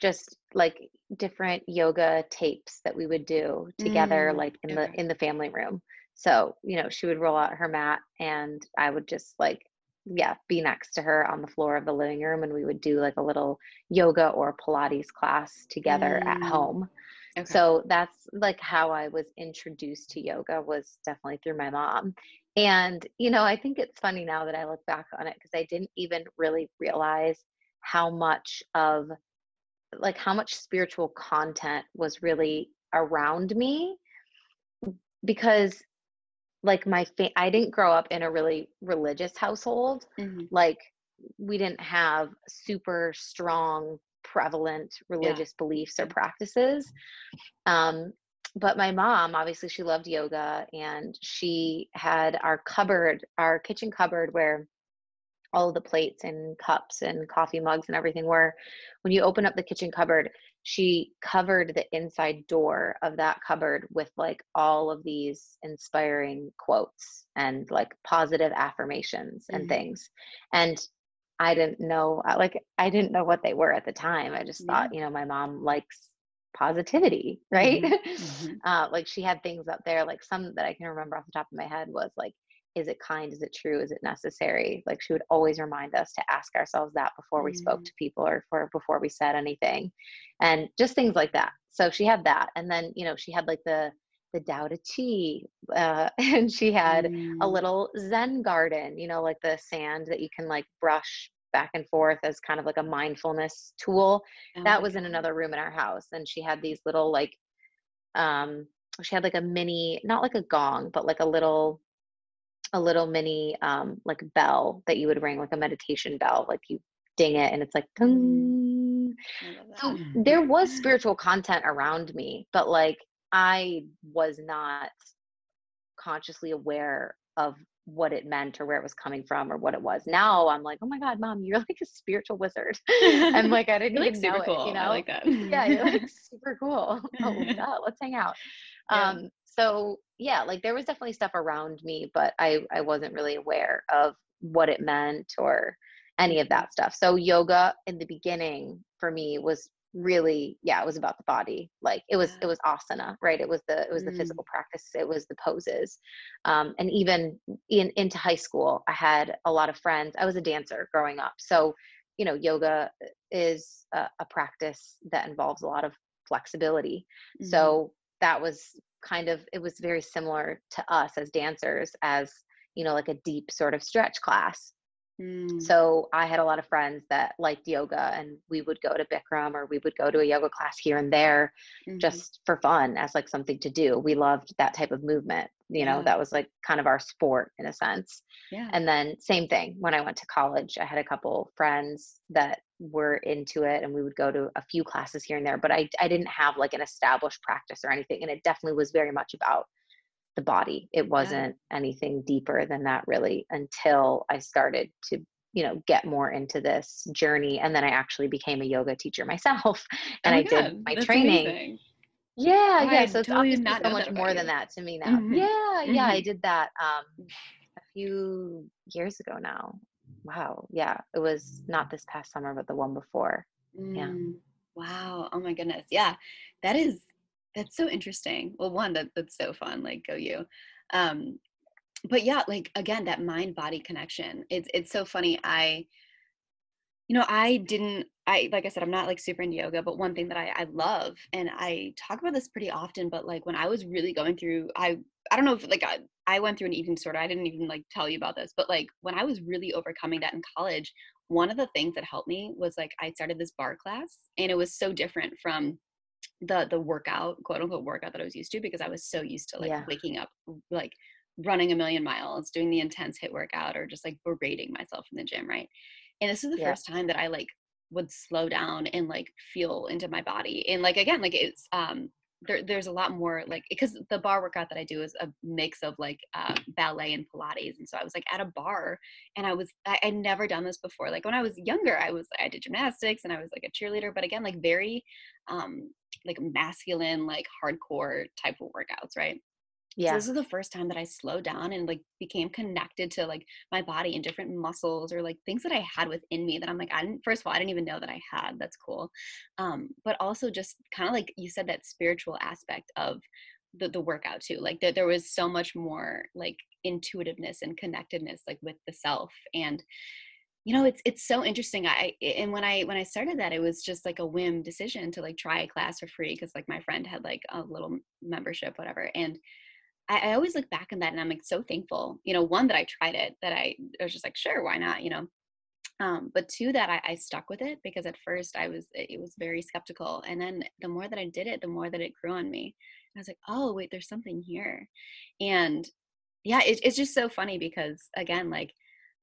just like different yoga tapes that we would do together mm, like in the in the family room. So, you know, she would roll out her mat and I would just like yeah, be next to her on the floor of the living room and we would do like a little yoga or Pilates class together at mm, home. okay So that's like how I was introduced to yoga was definitely through my mom. And, you know, I think it's funny now that I look back on it because I didn't even really realize how much of like how much spiritual content was really around me because like my fa- I didn't grow up in a really religious household. hmm Like we didn't have super strong prevalent yeah religious beliefs or practices um, but my mom, obviously, she loved yoga and she had our cupboard, our kitchen cupboard where all of the plates and cups and coffee mugs and everything were. When you open up the kitchen cupboard, she covered the inside door of that cupboard with like all of these inspiring quotes and like positive affirmations and hmm things. And I didn't know, like, I didn't know what they were at the time. I just yeah thought, you know, my mom likes positivity, right? hmm hmm uh, like, she had things up there, like, some that I can remember off the top of my head was like, is it kind? Is it true? Is it necessary? Like, she would always remind us to ask ourselves that before we spoke mm to people or for before we said anything, and just things like that. So she had that, and then you know she had like the the Tao Te Chi, uh, and she had a mm. little Zen garden, you know, like the sand that you can like brush back and forth as kind of like a mindfulness tool. oh That was in another room in our house. And she had these little like um she had like a mini, not like a gong, but like a little a little mini um like bell that you would ring like a meditation bell. Like you ding it and it's like mm, ding. i love So there was spiritual content around me, but like I was not consciously aware of what it meant or where it was coming from or what it was. Now I'm like, oh my God, mom, you're like a spiritual wizard. and like I didn't You're like even super know it, cool. you I know? like that. Yeah, you're like super cool. Oh God, let's hang out. yeah. Um, so yeah, like there was definitely stuff around me, but I I wasn't really aware of what it meant or any of that stuff. So yoga in the beginning for me was really yeah, it was about the body. Like it was it was asana, right? It was the it was the Mm. physical practice, it was the poses. Um, and even in into high school, I had a lot of friends. I was a dancer growing up. So, you know, yoga is a, a practice that involves a lot of flexibility. Mhm. So that was kind of it was very similar to us as dancers as you know like a deep sort of stretch class Mm. so I had a lot of friends that liked yoga and we would go to Bikram or we would go to a yoga class here and there Mhm. just for fun as like something to do. We loved that type of movement. You know, Yeah. that was like kind of our sport in a sense. Yeah. And then same thing when I went to college, I had a couple friends that were into it and we would go to a few classes here and there, but I I didn't have like an established practice or anything and it definitely was very much about the body. It wasn't anything deeper than that really until I started to, you know, get more into this journey. And then I actually became a yoga teacher myself Oh and my I did my training. amazing. Yeah, Oh, yeah. I So it's totally obviously not so much more than that to me now. Mhm. Yeah, yeah. I Mhm. did that um a few years ago now. Wow. Yeah. It was not this past summer, but the one before. Yeah. Mm. Wow. Oh my goodness. Yeah. That is that's so interesting. Well, one, that that's so fun. Like go you. Um, but yeah, like again, that mind body connection. It's it's so funny. I you know, I didn't I like I said, I'm not like super into yoga, but one thing that I, I love and I talk about this pretty often, but like when I was really going through I I don't know if like I, I went through an eating disorder. I didn't even like tell you about this, but like when I was really overcoming that in college, one of the things that helped me was like I started this barre class and it was so different from the the workout, quote unquote workout that I was used to because I was so used to like Yeah. waking up like running a million miles, doing the intense HIIT workout or just like berating myself in the gym, right? And this is the Yeah. first time that I like would slow down and like feel into my body. And like again, like it's um there, there's a lot more like because the barre workout that I do is a mix of like uh, ballet and Pilates, and so I was like at a barre, and I was I, I'd never done this before. Like when I was younger, I was I did gymnastics and I was like a cheerleader, but again, like very um like masculine, like hardcore type of workouts, right? yeah. So this is the first time that I slowed down and like became connected to like my body and different muscles or like things that I had within me that I'm like, I didn't first of all, I didn't even know that I had. That's cool. Um, but also just kind of like you said, that spiritual aspect of the, the workout too. Like there, there was so much more like intuitiveness and connectedness like with the self. And you know it's it's so interesting i and when i when i started that it was just like a whim decision to like try a class for free because like my friend had like a little membership whatever and I, I always look back on that and I'm like so thankful. You know, one that I tried it, that I, I was just like, sure, why not? You know, um, but two that I, I, stuck with it because at first I was it was very skeptical, and then the more that I did it, the more that it grew on me. I was like, oh wait, there's something here, and yeah, it, it's just so funny because again, like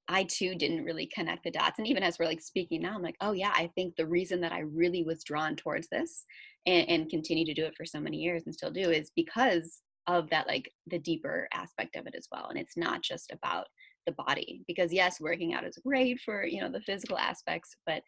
I too didn't really connect the dots, and even as we're like speaking now, I'm like, oh yeah, I think the reason that I really was drawn towards this and, and continue to do it for so many years and still do is because of that like the deeper aspect of it as well and it's not just about the body because yes working out is great for you know the physical aspects but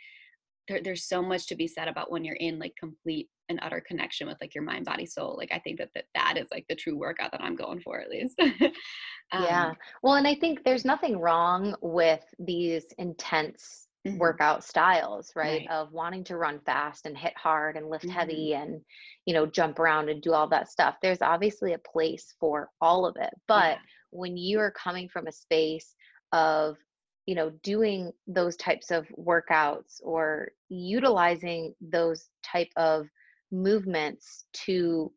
there, there's so much to be said about when you're in like complete and utter connection with like your mind body soul like i think that that, that is like the true workout that i'm going for at least um, yeah well and i think there's nothing wrong with these intense mm-hmm. workout styles, right? right? Of wanting to run fast and hit hard and lift mm-hmm. heavy and, you know, jump around and do all that stuff. There's obviously a place for all of it. But yeah. when you are coming from a space of, you know, doing those types of workouts or utilizing those type of movements to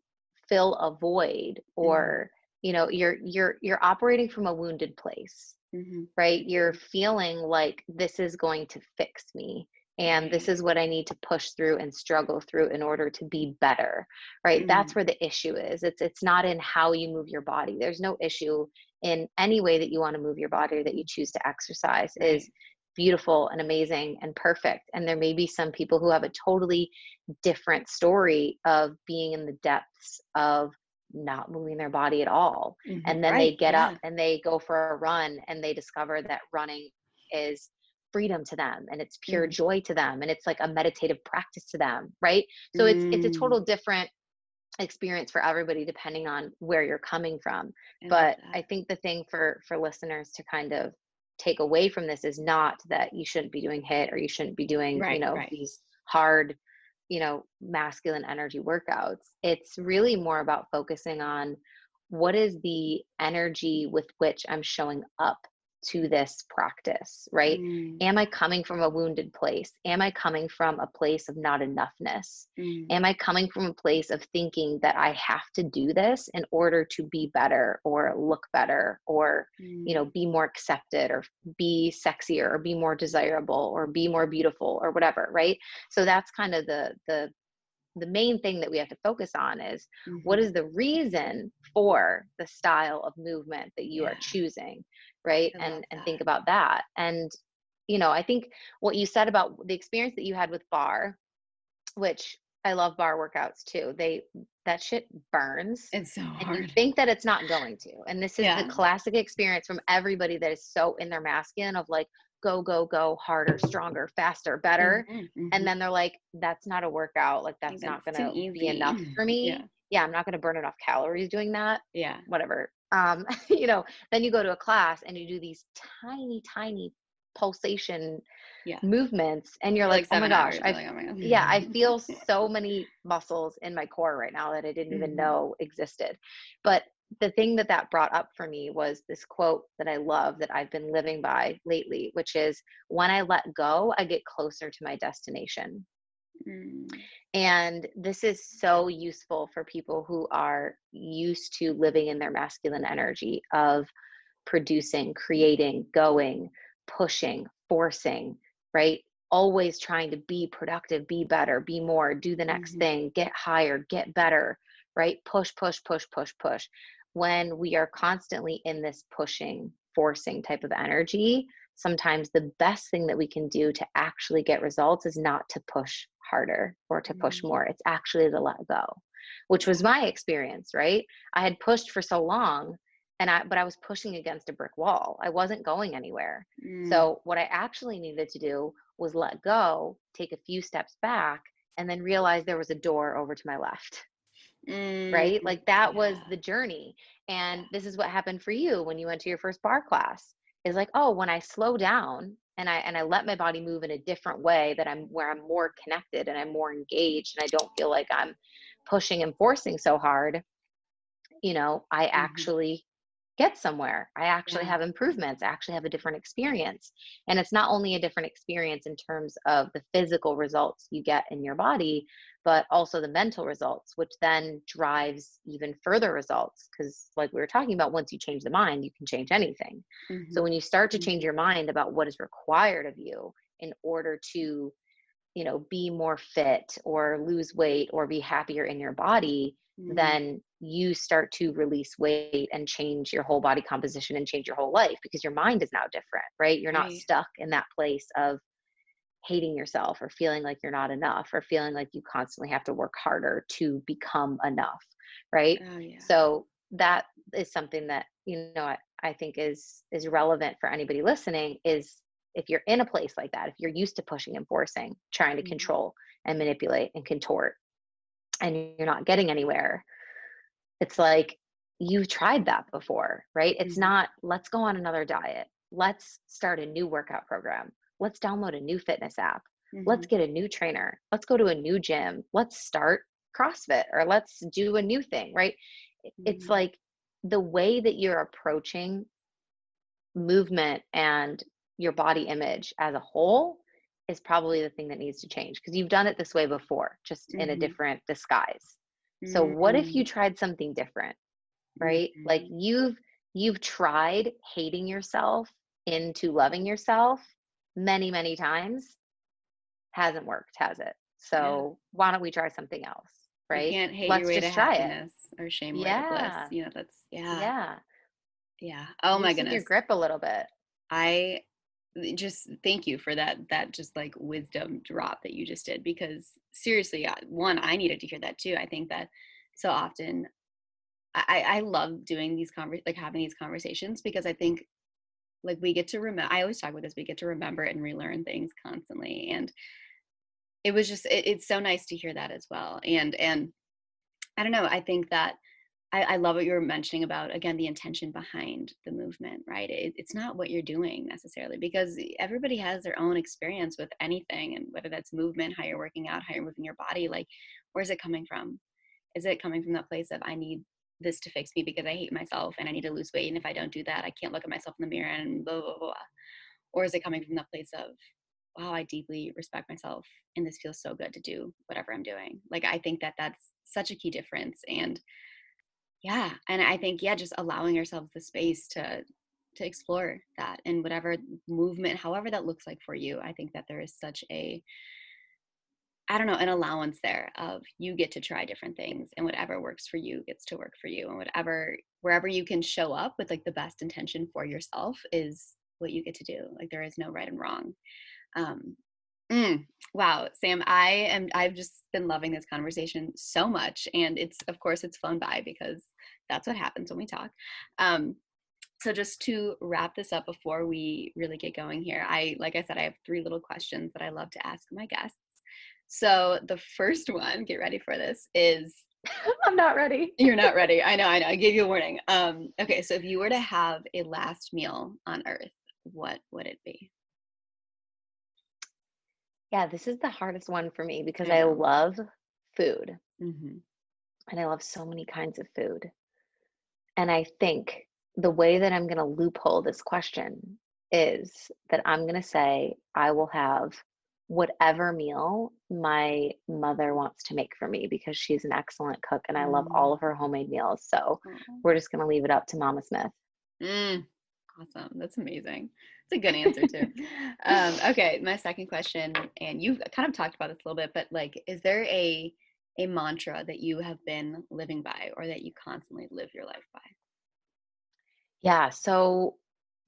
fill a void mm-hmm. or, you know, you're you're you're operating from a wounded place mm-hmm. right? You're feeling like this is going to fix me and this is what I need to push through and struggle through in order to be better, right? Mm-hmm. That's where the issue is. It's it's not in how you move your body. There's no issue in any way that you want to move your body or that you choose to exercise right. is beautiful and amazing and perfect. And there may be some people who have a totally different story of being in the depths of not moving their body at all. Mm-hmm. And then right. they get yeah. up and they go for a run and they discover that running is freedom to them and it's pure mm-hmm. joy to them and it's like a meditative practice to them, right? So mm. it's it's a total mm. different experience for everybody depending on where you're coming from. I but I think the thing for for listeners to kind of take away from this is not that you shouldn't be doing HIIT or you shouldn't be doing, right, you know, right. these hard you know masculine energy workouts it's really more about focusing on what is the energy with which i'm showing up to this practice, right? Mm. Am I coming from a wounded place? Am I coming from a place of not enoughness? Mm. Am I coming from a place of thinking that I have to do this in order to be better or look better or, mm. you know, be more accepted or be sexier or be more desirable or be more beautiful or whatever, right? So that's kind of the the the main thing that we have to focus on is mm-hmm. what is the reason for the style of movement that you yeah. are choosing right? And and think about that. And you know i think what you said about the experience that you had with barre which i love barre workouts too they that shit burns it's so hard and you think that it's not going to. And this is yeah. the classic experience from everybody that is so in their masculine of like go go go harder stronger faster better. Mm-hmm, mm-hmm. and then they're like that's not a workout. Like that's, that's not gonna be enough for me. Yeah. yeah i'm not gonna burn enough calories doing that. Yeah. Whatever um, you know, then you go to a class and you do these tiny, tiny pulsation yeah. movements and you're like, like oh my gosh, I, like, oh my God. yeah, I feel so many muscles in my core right now that I didn't even mm-hmm. know existed. But the thing that that brought up for me was this quote that I love that I've been living by lately, which is when I let go, I get closer to my destination. Mm. And this is so useful for people who are used to living in their masculine energy of producing, creating, going, pushing, forcing, right? Always trying to be productive, be better, be more, do the next mm-hmm. thing, get higher, get better, right? Push, push, push, push, push. When we are constantly in this pushing, forcing type of energy, sometimes the best thing that we can do to actually get results is not to push harder or to push mm-hmm. more. It's actually to let go. which was my experience, right? I had pushed for so long and I but I was pushing against a brick wall. I wasn't going anywhere. Mm. So what I actually needed to do was let go, take a few steps back and then realize there was a door over to my left. Right? Mm, Like that was the journey. And this is what happened for you when you went to your first barre class. Is like, oh, when I slow down and I and I let my body move in a different way that I'm where I'm more connected and I'm more engaged and I don't feel like I'm pushing and forcing so hard, you know, I Mhm. actually get somewhere. I actually Yeah. have improvements. I actually have a different experience. And it's not only a different experience in terms of the physical results you get in your body, but also the mental results, which then drives even further results. Because, like we were talking about, once you change the mind, you can change anything. So, Mhm. when you start to Mhm. change your mind about what is required of you in order to you know be more fit or lose weight or be happier in your body Mhm. then you start to release weight and change your whole body composition and change your whole life because your mind is now different right you're not Right. stuck in that place of hating yourself or feeling like you're not enough or feeling like you constantly have to work harder to become enough right Oh yeah. so that is something that you know I, I think is is relevant for anybody listening is if you're in a place like that if you're used to pushing and forcing trying to Mhm. control and manipulate and contort and you're not getting anywhere it's like you've tried that before right? It's Mhm. not let's go on another diet. Let's start a new workout program. Let's download a new fitness app. Let's Mhm. get a new trainer. Let's go to a new gym. Let's start crossfit or let's do a new thing right? I- it's like the way that you're approaching movement and your body image as a whole is probably the thing that needs to change because you've done it this way before just in a Mhm. different disguise so what if you Mm. tried something different right like Mhm. you've you've tried hating yourself into loving yourself many many times hasn't worked has it Yeah. so why don't we try something else You right can't hate let's way to just try it or shame your yeah You know, that's yeah. yeah Yeah. Oh my goodness. your grip a little bit I just thank you for that that just like wisdom drop that you just did because seriously one i needed to hear that too i think that so often i i love doing these like having these conversations because i think like we get to remember i always talk about this we get to remember and relearn things constantly and it was just it, it's so nice to hear that as well and and i don't know i think that I, I love what you were mentioning about again the intention behind the movement right? It, it's not what you're doing necessarily because everybody has their own experience with anything and whether that's movement how you're working out how you're moving your body like where's it coming from? Is it coming from that place of i need this to fix me because i hate myself and i need to lose weight and if i don't do that i can't look at myself in the mirror and blah blah blah. Or is it coming from that place of wow i deeply respect myself and this feels so good to do whatever i'm doing. Like i think that that's such a key difference and yeah and i think yeah just allowing ourselves the space to to explore that and whatever movement however that looks like for you i think that there is such a i don't know an allowance there of you get to try different things and whatever works for you gets to work for you and whatever wherever you can show up with like the best intention for yourself is what you get to do like there is no right and wrong. Um mm, wow sam i am i've just been loving this conversation so much and it's of course it's flown by because that's what happens when we talk. Um so just to wrap this up before we really get going here i like i said i have three little questions that i love to ask my guests. So the first one get ready for this is i'm not ready. You're not ready. I know i know i gave you a warning. Um okay so if you were to have a last meal on earth what would it be yeah this is the hardest one for me because I i love food. Mm-hmm. and i love so many kinds of food. And i think the way that i'm going to loophole this question is that i'm going to say i will have whatever meal my mother wants to make for me because she's an excellent cook and i love all of her homemade meals. So we're just going to leave it up to mama smith. Mm, awesome. That's amazing. It's a good answer too. um, okay, my second question, and you've kind of talked about this a little bit, but like, is there a a mantra that you have been living by, or that you constantly live your life by? Yeah. So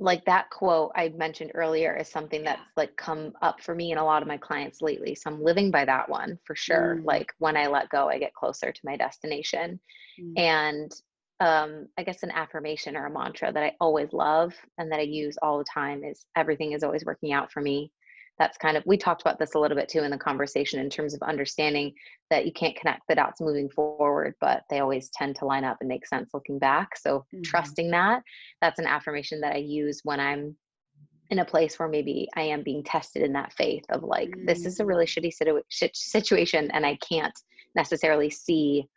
like that quote I mentioned earlier is something Yeah. that's like come up for me and a lot of my clients lately. So I'm living by that one for sure. Mm. Like when I let go, I get closer to my destination. Mm. And um, I guess an affirmation or a mantra that I always love and that I use all the time is everything is always working out for me. That's kind of, we talked about this a little bit too in the conversation in terms of understanding that you can't connect the dots moving forward, but they always tend to line up and make sense looking back. So Mhm. trusting that, that's an affirmation that I use when I'm in a place where maybe I am being tested in that faith of like, this is a really shitty situ- shit situation and I can't necessarily see,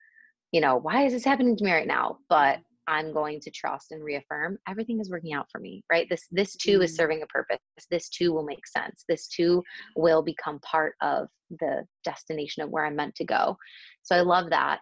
you know, why is this happening to me right now? But I'm going to trust and reaffirm everything is working out for me, right? This this too is Mm. serving a purpose. This too will make sense. This too will become part of the destination of where I'm meant to go. So I love that.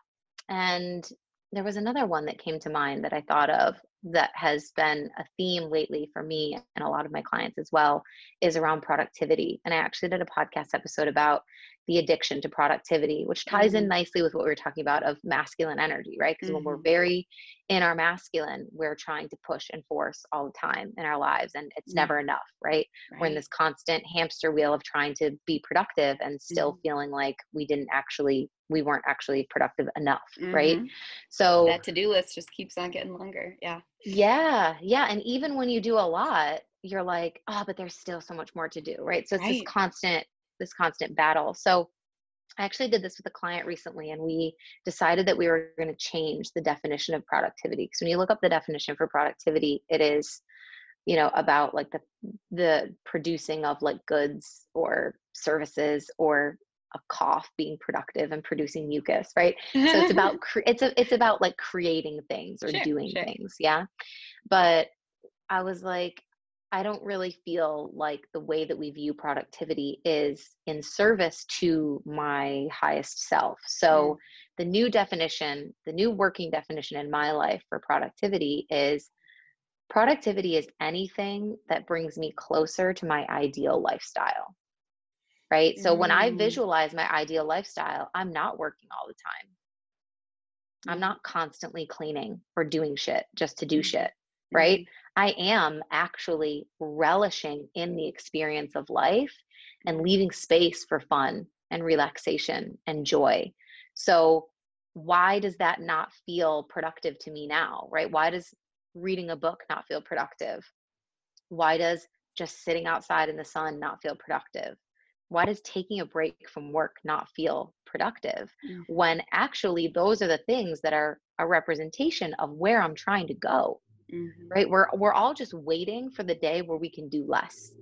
And there was another one that came to mind that I thought of that has been a theme lately for me and a lot of my clients as well is around productivity. And I actually did a podcast episode about the addiction to productivity, which ties in Mhm. nicely with what we were talking about of masculine energy, right? Because when we're Mhm. very in our masculine, we're trying to push and force all the time in our lives, and it's Mm. never enough, right? We're in this constant hamster wheel of trying to be productive and still Mhm. feeling like we didn't actually, we weren't actually productive enough, right? Mhm. So That to do list just keeps on getting longer. Yeah. yeah, yeah. And even when you do a lot, you're like, oh, but there's still so much more to do, right? So it's this constant, this constant battle. So I actually did this with a client recently, and we decided that we were going to change the definition of productivity. Because when you look up the definition for productivity, it is, you know, about like the the producing of like goods or services or a cough being productive and producing mucus, right? so it's about cre- it's a, it's about like creating things or Sure, doing sure. things yeah but i was like i don't really feel like the way that we view productivity is in service to my highest self so the new definition the new working definition in my life for productivity is productivity is anything that brings me closer to my ideal lifestyle right so when i Mm. visualize my ideal lifestyle i'm not working all the time I'm Mhm. not constantly cleaning or doing shit just to do shit, right? I am actually relishing in the experience of life and leaving space for fun and relaxation and joy. So, why does that not feel productive to me now, right? Why does reading a book not feel productive? Why does just sitting outside in the sun not feel productive? Why does taking a break from work not feel productive? Mhm. when actually those are the things that are a representation of where I'm trying to go, Mhm. right? We're we're all just waiting for the day where we can do less.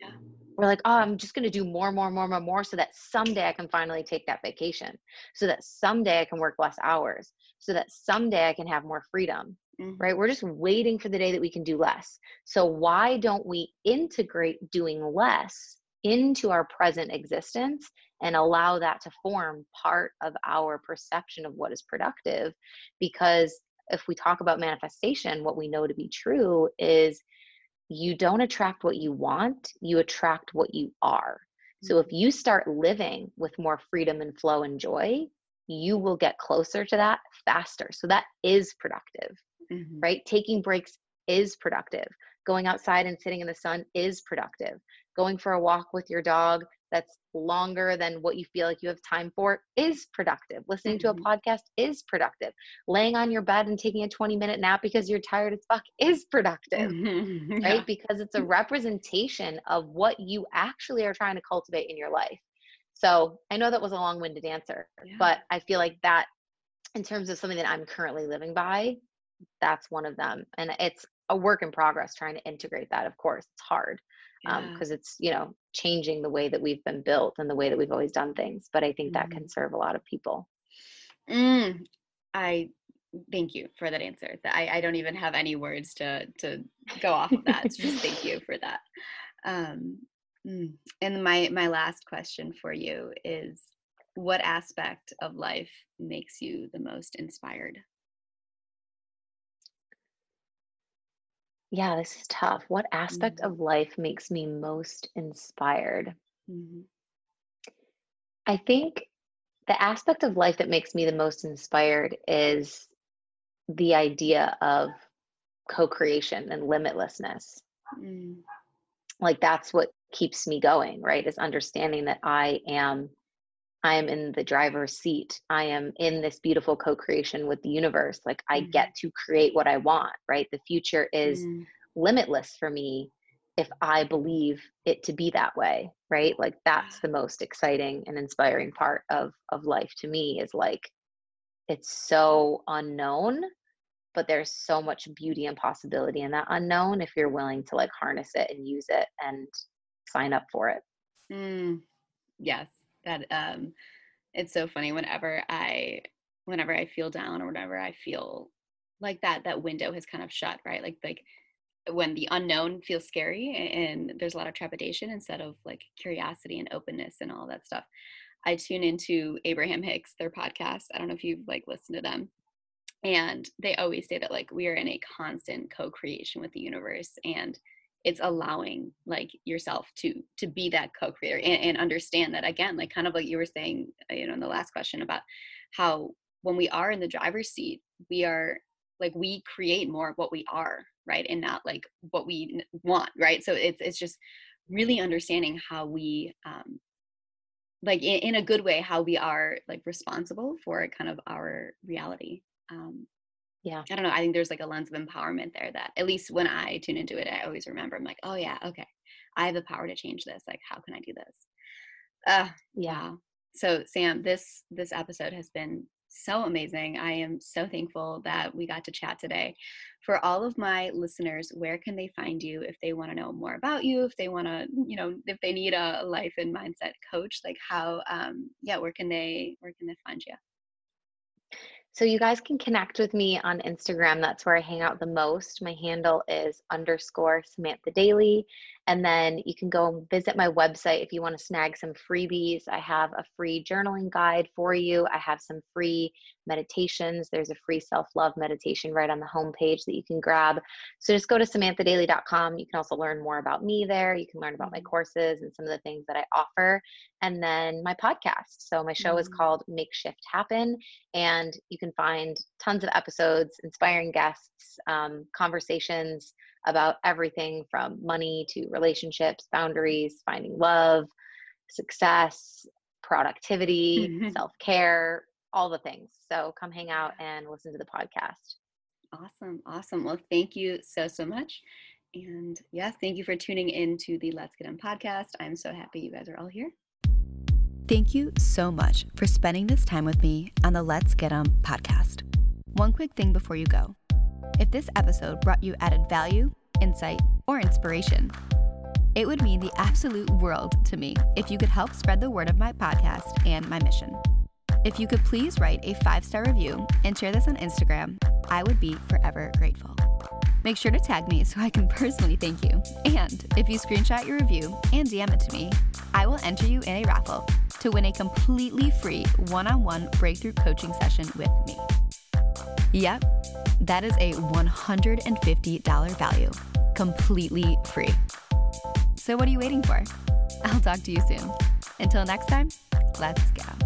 Yeah. We're like, oh, I'm just gonna do more, more, more, more, more, so that someday I can finally take that vacation, so that someday I can work less hours, so that someday I can have more freedom, Mhm. right? We're just waiting for the day that we can do less. So why don't we integrate doing less into our present existence and allow that to form part of our perception of what is productive? Because if we talk about manifestation, what we know to be true is you don't attract what you want, you attract what you are. So if you start living with more freedom and flow and joy, you will get closer to that faster. So that is productive Mhm. right? Taking breaks is productive. Going outside and sitting in the sun is productive. Going for a walk with your dog that's longer than what you feel like you have time for is productive. Listening to a Mhm. podcast is productive. Laying on your bed and taking a 20 minute nap because you're tired as fuck is productive, Mhm. right? Yeah. Because it's a representation of what you actually are trying to cultivate in your life. So I know that was a long winded answer, Yeah. but I feel like that, in terms of something that I'm currently living by, that's one of them and it's a work in progress trying to integrate that of course it's hard Yeah. because it's you know changing the way that we've been built and the way that we've always done things but i think that Mm-hmm. can serve a lot of people Mm, I thank you for that answer. I, I don't even have any words to to go off of that. So just thank you for that. Um, mm, and my my last question for you is, what aspect of life makes you the most inspired? Yeah this is tough what aspect Mhm. of life makes me most inspired Mhm. i think the aspect of life that makes me the most inspired is the idea of co-creation and limitlessness mm. like that's what keeps me going right is understanding that i am i am in the driver's seat. I am in this beautiful co-creation with the universe. Like i mm. get to create what i want right? The future is mm. limitless for me if i believe it to be that way right? Like that's the most exciting and inspiring part of of life to me is like it's so unknown but there's so much beauty and possibility in that unknown if you're willing to like harness it and use it and sign up for it. Mm, yes that um it's so funny whenever i whenever i feel down or whenever i feel like that that window has kind of shut right? Like like when the unknown feels scary and there's a lot of trepidation instead of like curiosity and openness and all that stuff. I tune into abraham hicks their podcast. I don't know if you've like listened to them. And they always say that like we are in a constant co-creation with the universe and it's allowing like yourself to to be that co-creator and, and understand that again like kind of like you were saying uh, you know in the last question about how when we are in the driver's seat we are like we create more of what we are right and not like what we want right? So it's it's just really understanding how we um like in, in a good way how we are like responsible for kind of our reality um, yeah. I don't know i think there's like a lens of empowerment there that at least when i tune into it i always remember i'm like oh yeah okay i have the power to change this like how can i do this? Uh yeah. wow. so sam this this episode has been so amazing. I am so thankful that we got to chat today. For all of my listeners where can they find you if they want to know more about you if they want to you know if they need a life and mindset coach? Like how um yeah where can they where can they find you so you guys can connect with me on Instagram. That's where I hang out the most. My handle is underscore Samantha Daly. And then you can go and visit my website if you want to snag some freebies. I have a free journaling guide for you. I have some free meditations. There's a free self love meditation right on the homepage that you can grab. So just go to samanthadaily.com. You can also learn more about me there. You can learn about my courses and some of the things that I offer. And then my podcast. So my show mm-hmm. is called Make Shift Happen. And you can find tons of episodes, inspiring guests, um, conversations about everything from money to relationships, boundaries, finding love, success, productivity, mm-hmm. self care, all the things. So come hang out and listen to the podcast. Awesome. Awesome. Well, thank you so, so much. And yes, thank you for tuning in to the Let's Get On podcast. I'm so happy you guys are all here. Thank you so much for spending this time with me on the Let's Get On podcast. One quick thing before you go. If this episode brought you added value, insight, or inspiration, it would mean the absolute world to me if you could help spread the word of my podcast and my mission. If you could please write a five star review and share this on Instagram, I would be forever grateful. Make sure to tag me so I can personally thank you. And if you screenshot your review and DM it to me, I will enter you in a raffle to win a completely free one on one breakthrough coaching session with me. Yep, that is a $150 value, completely free. So, what are you waiting for? I'll talk to you soon. Until next time, let's go.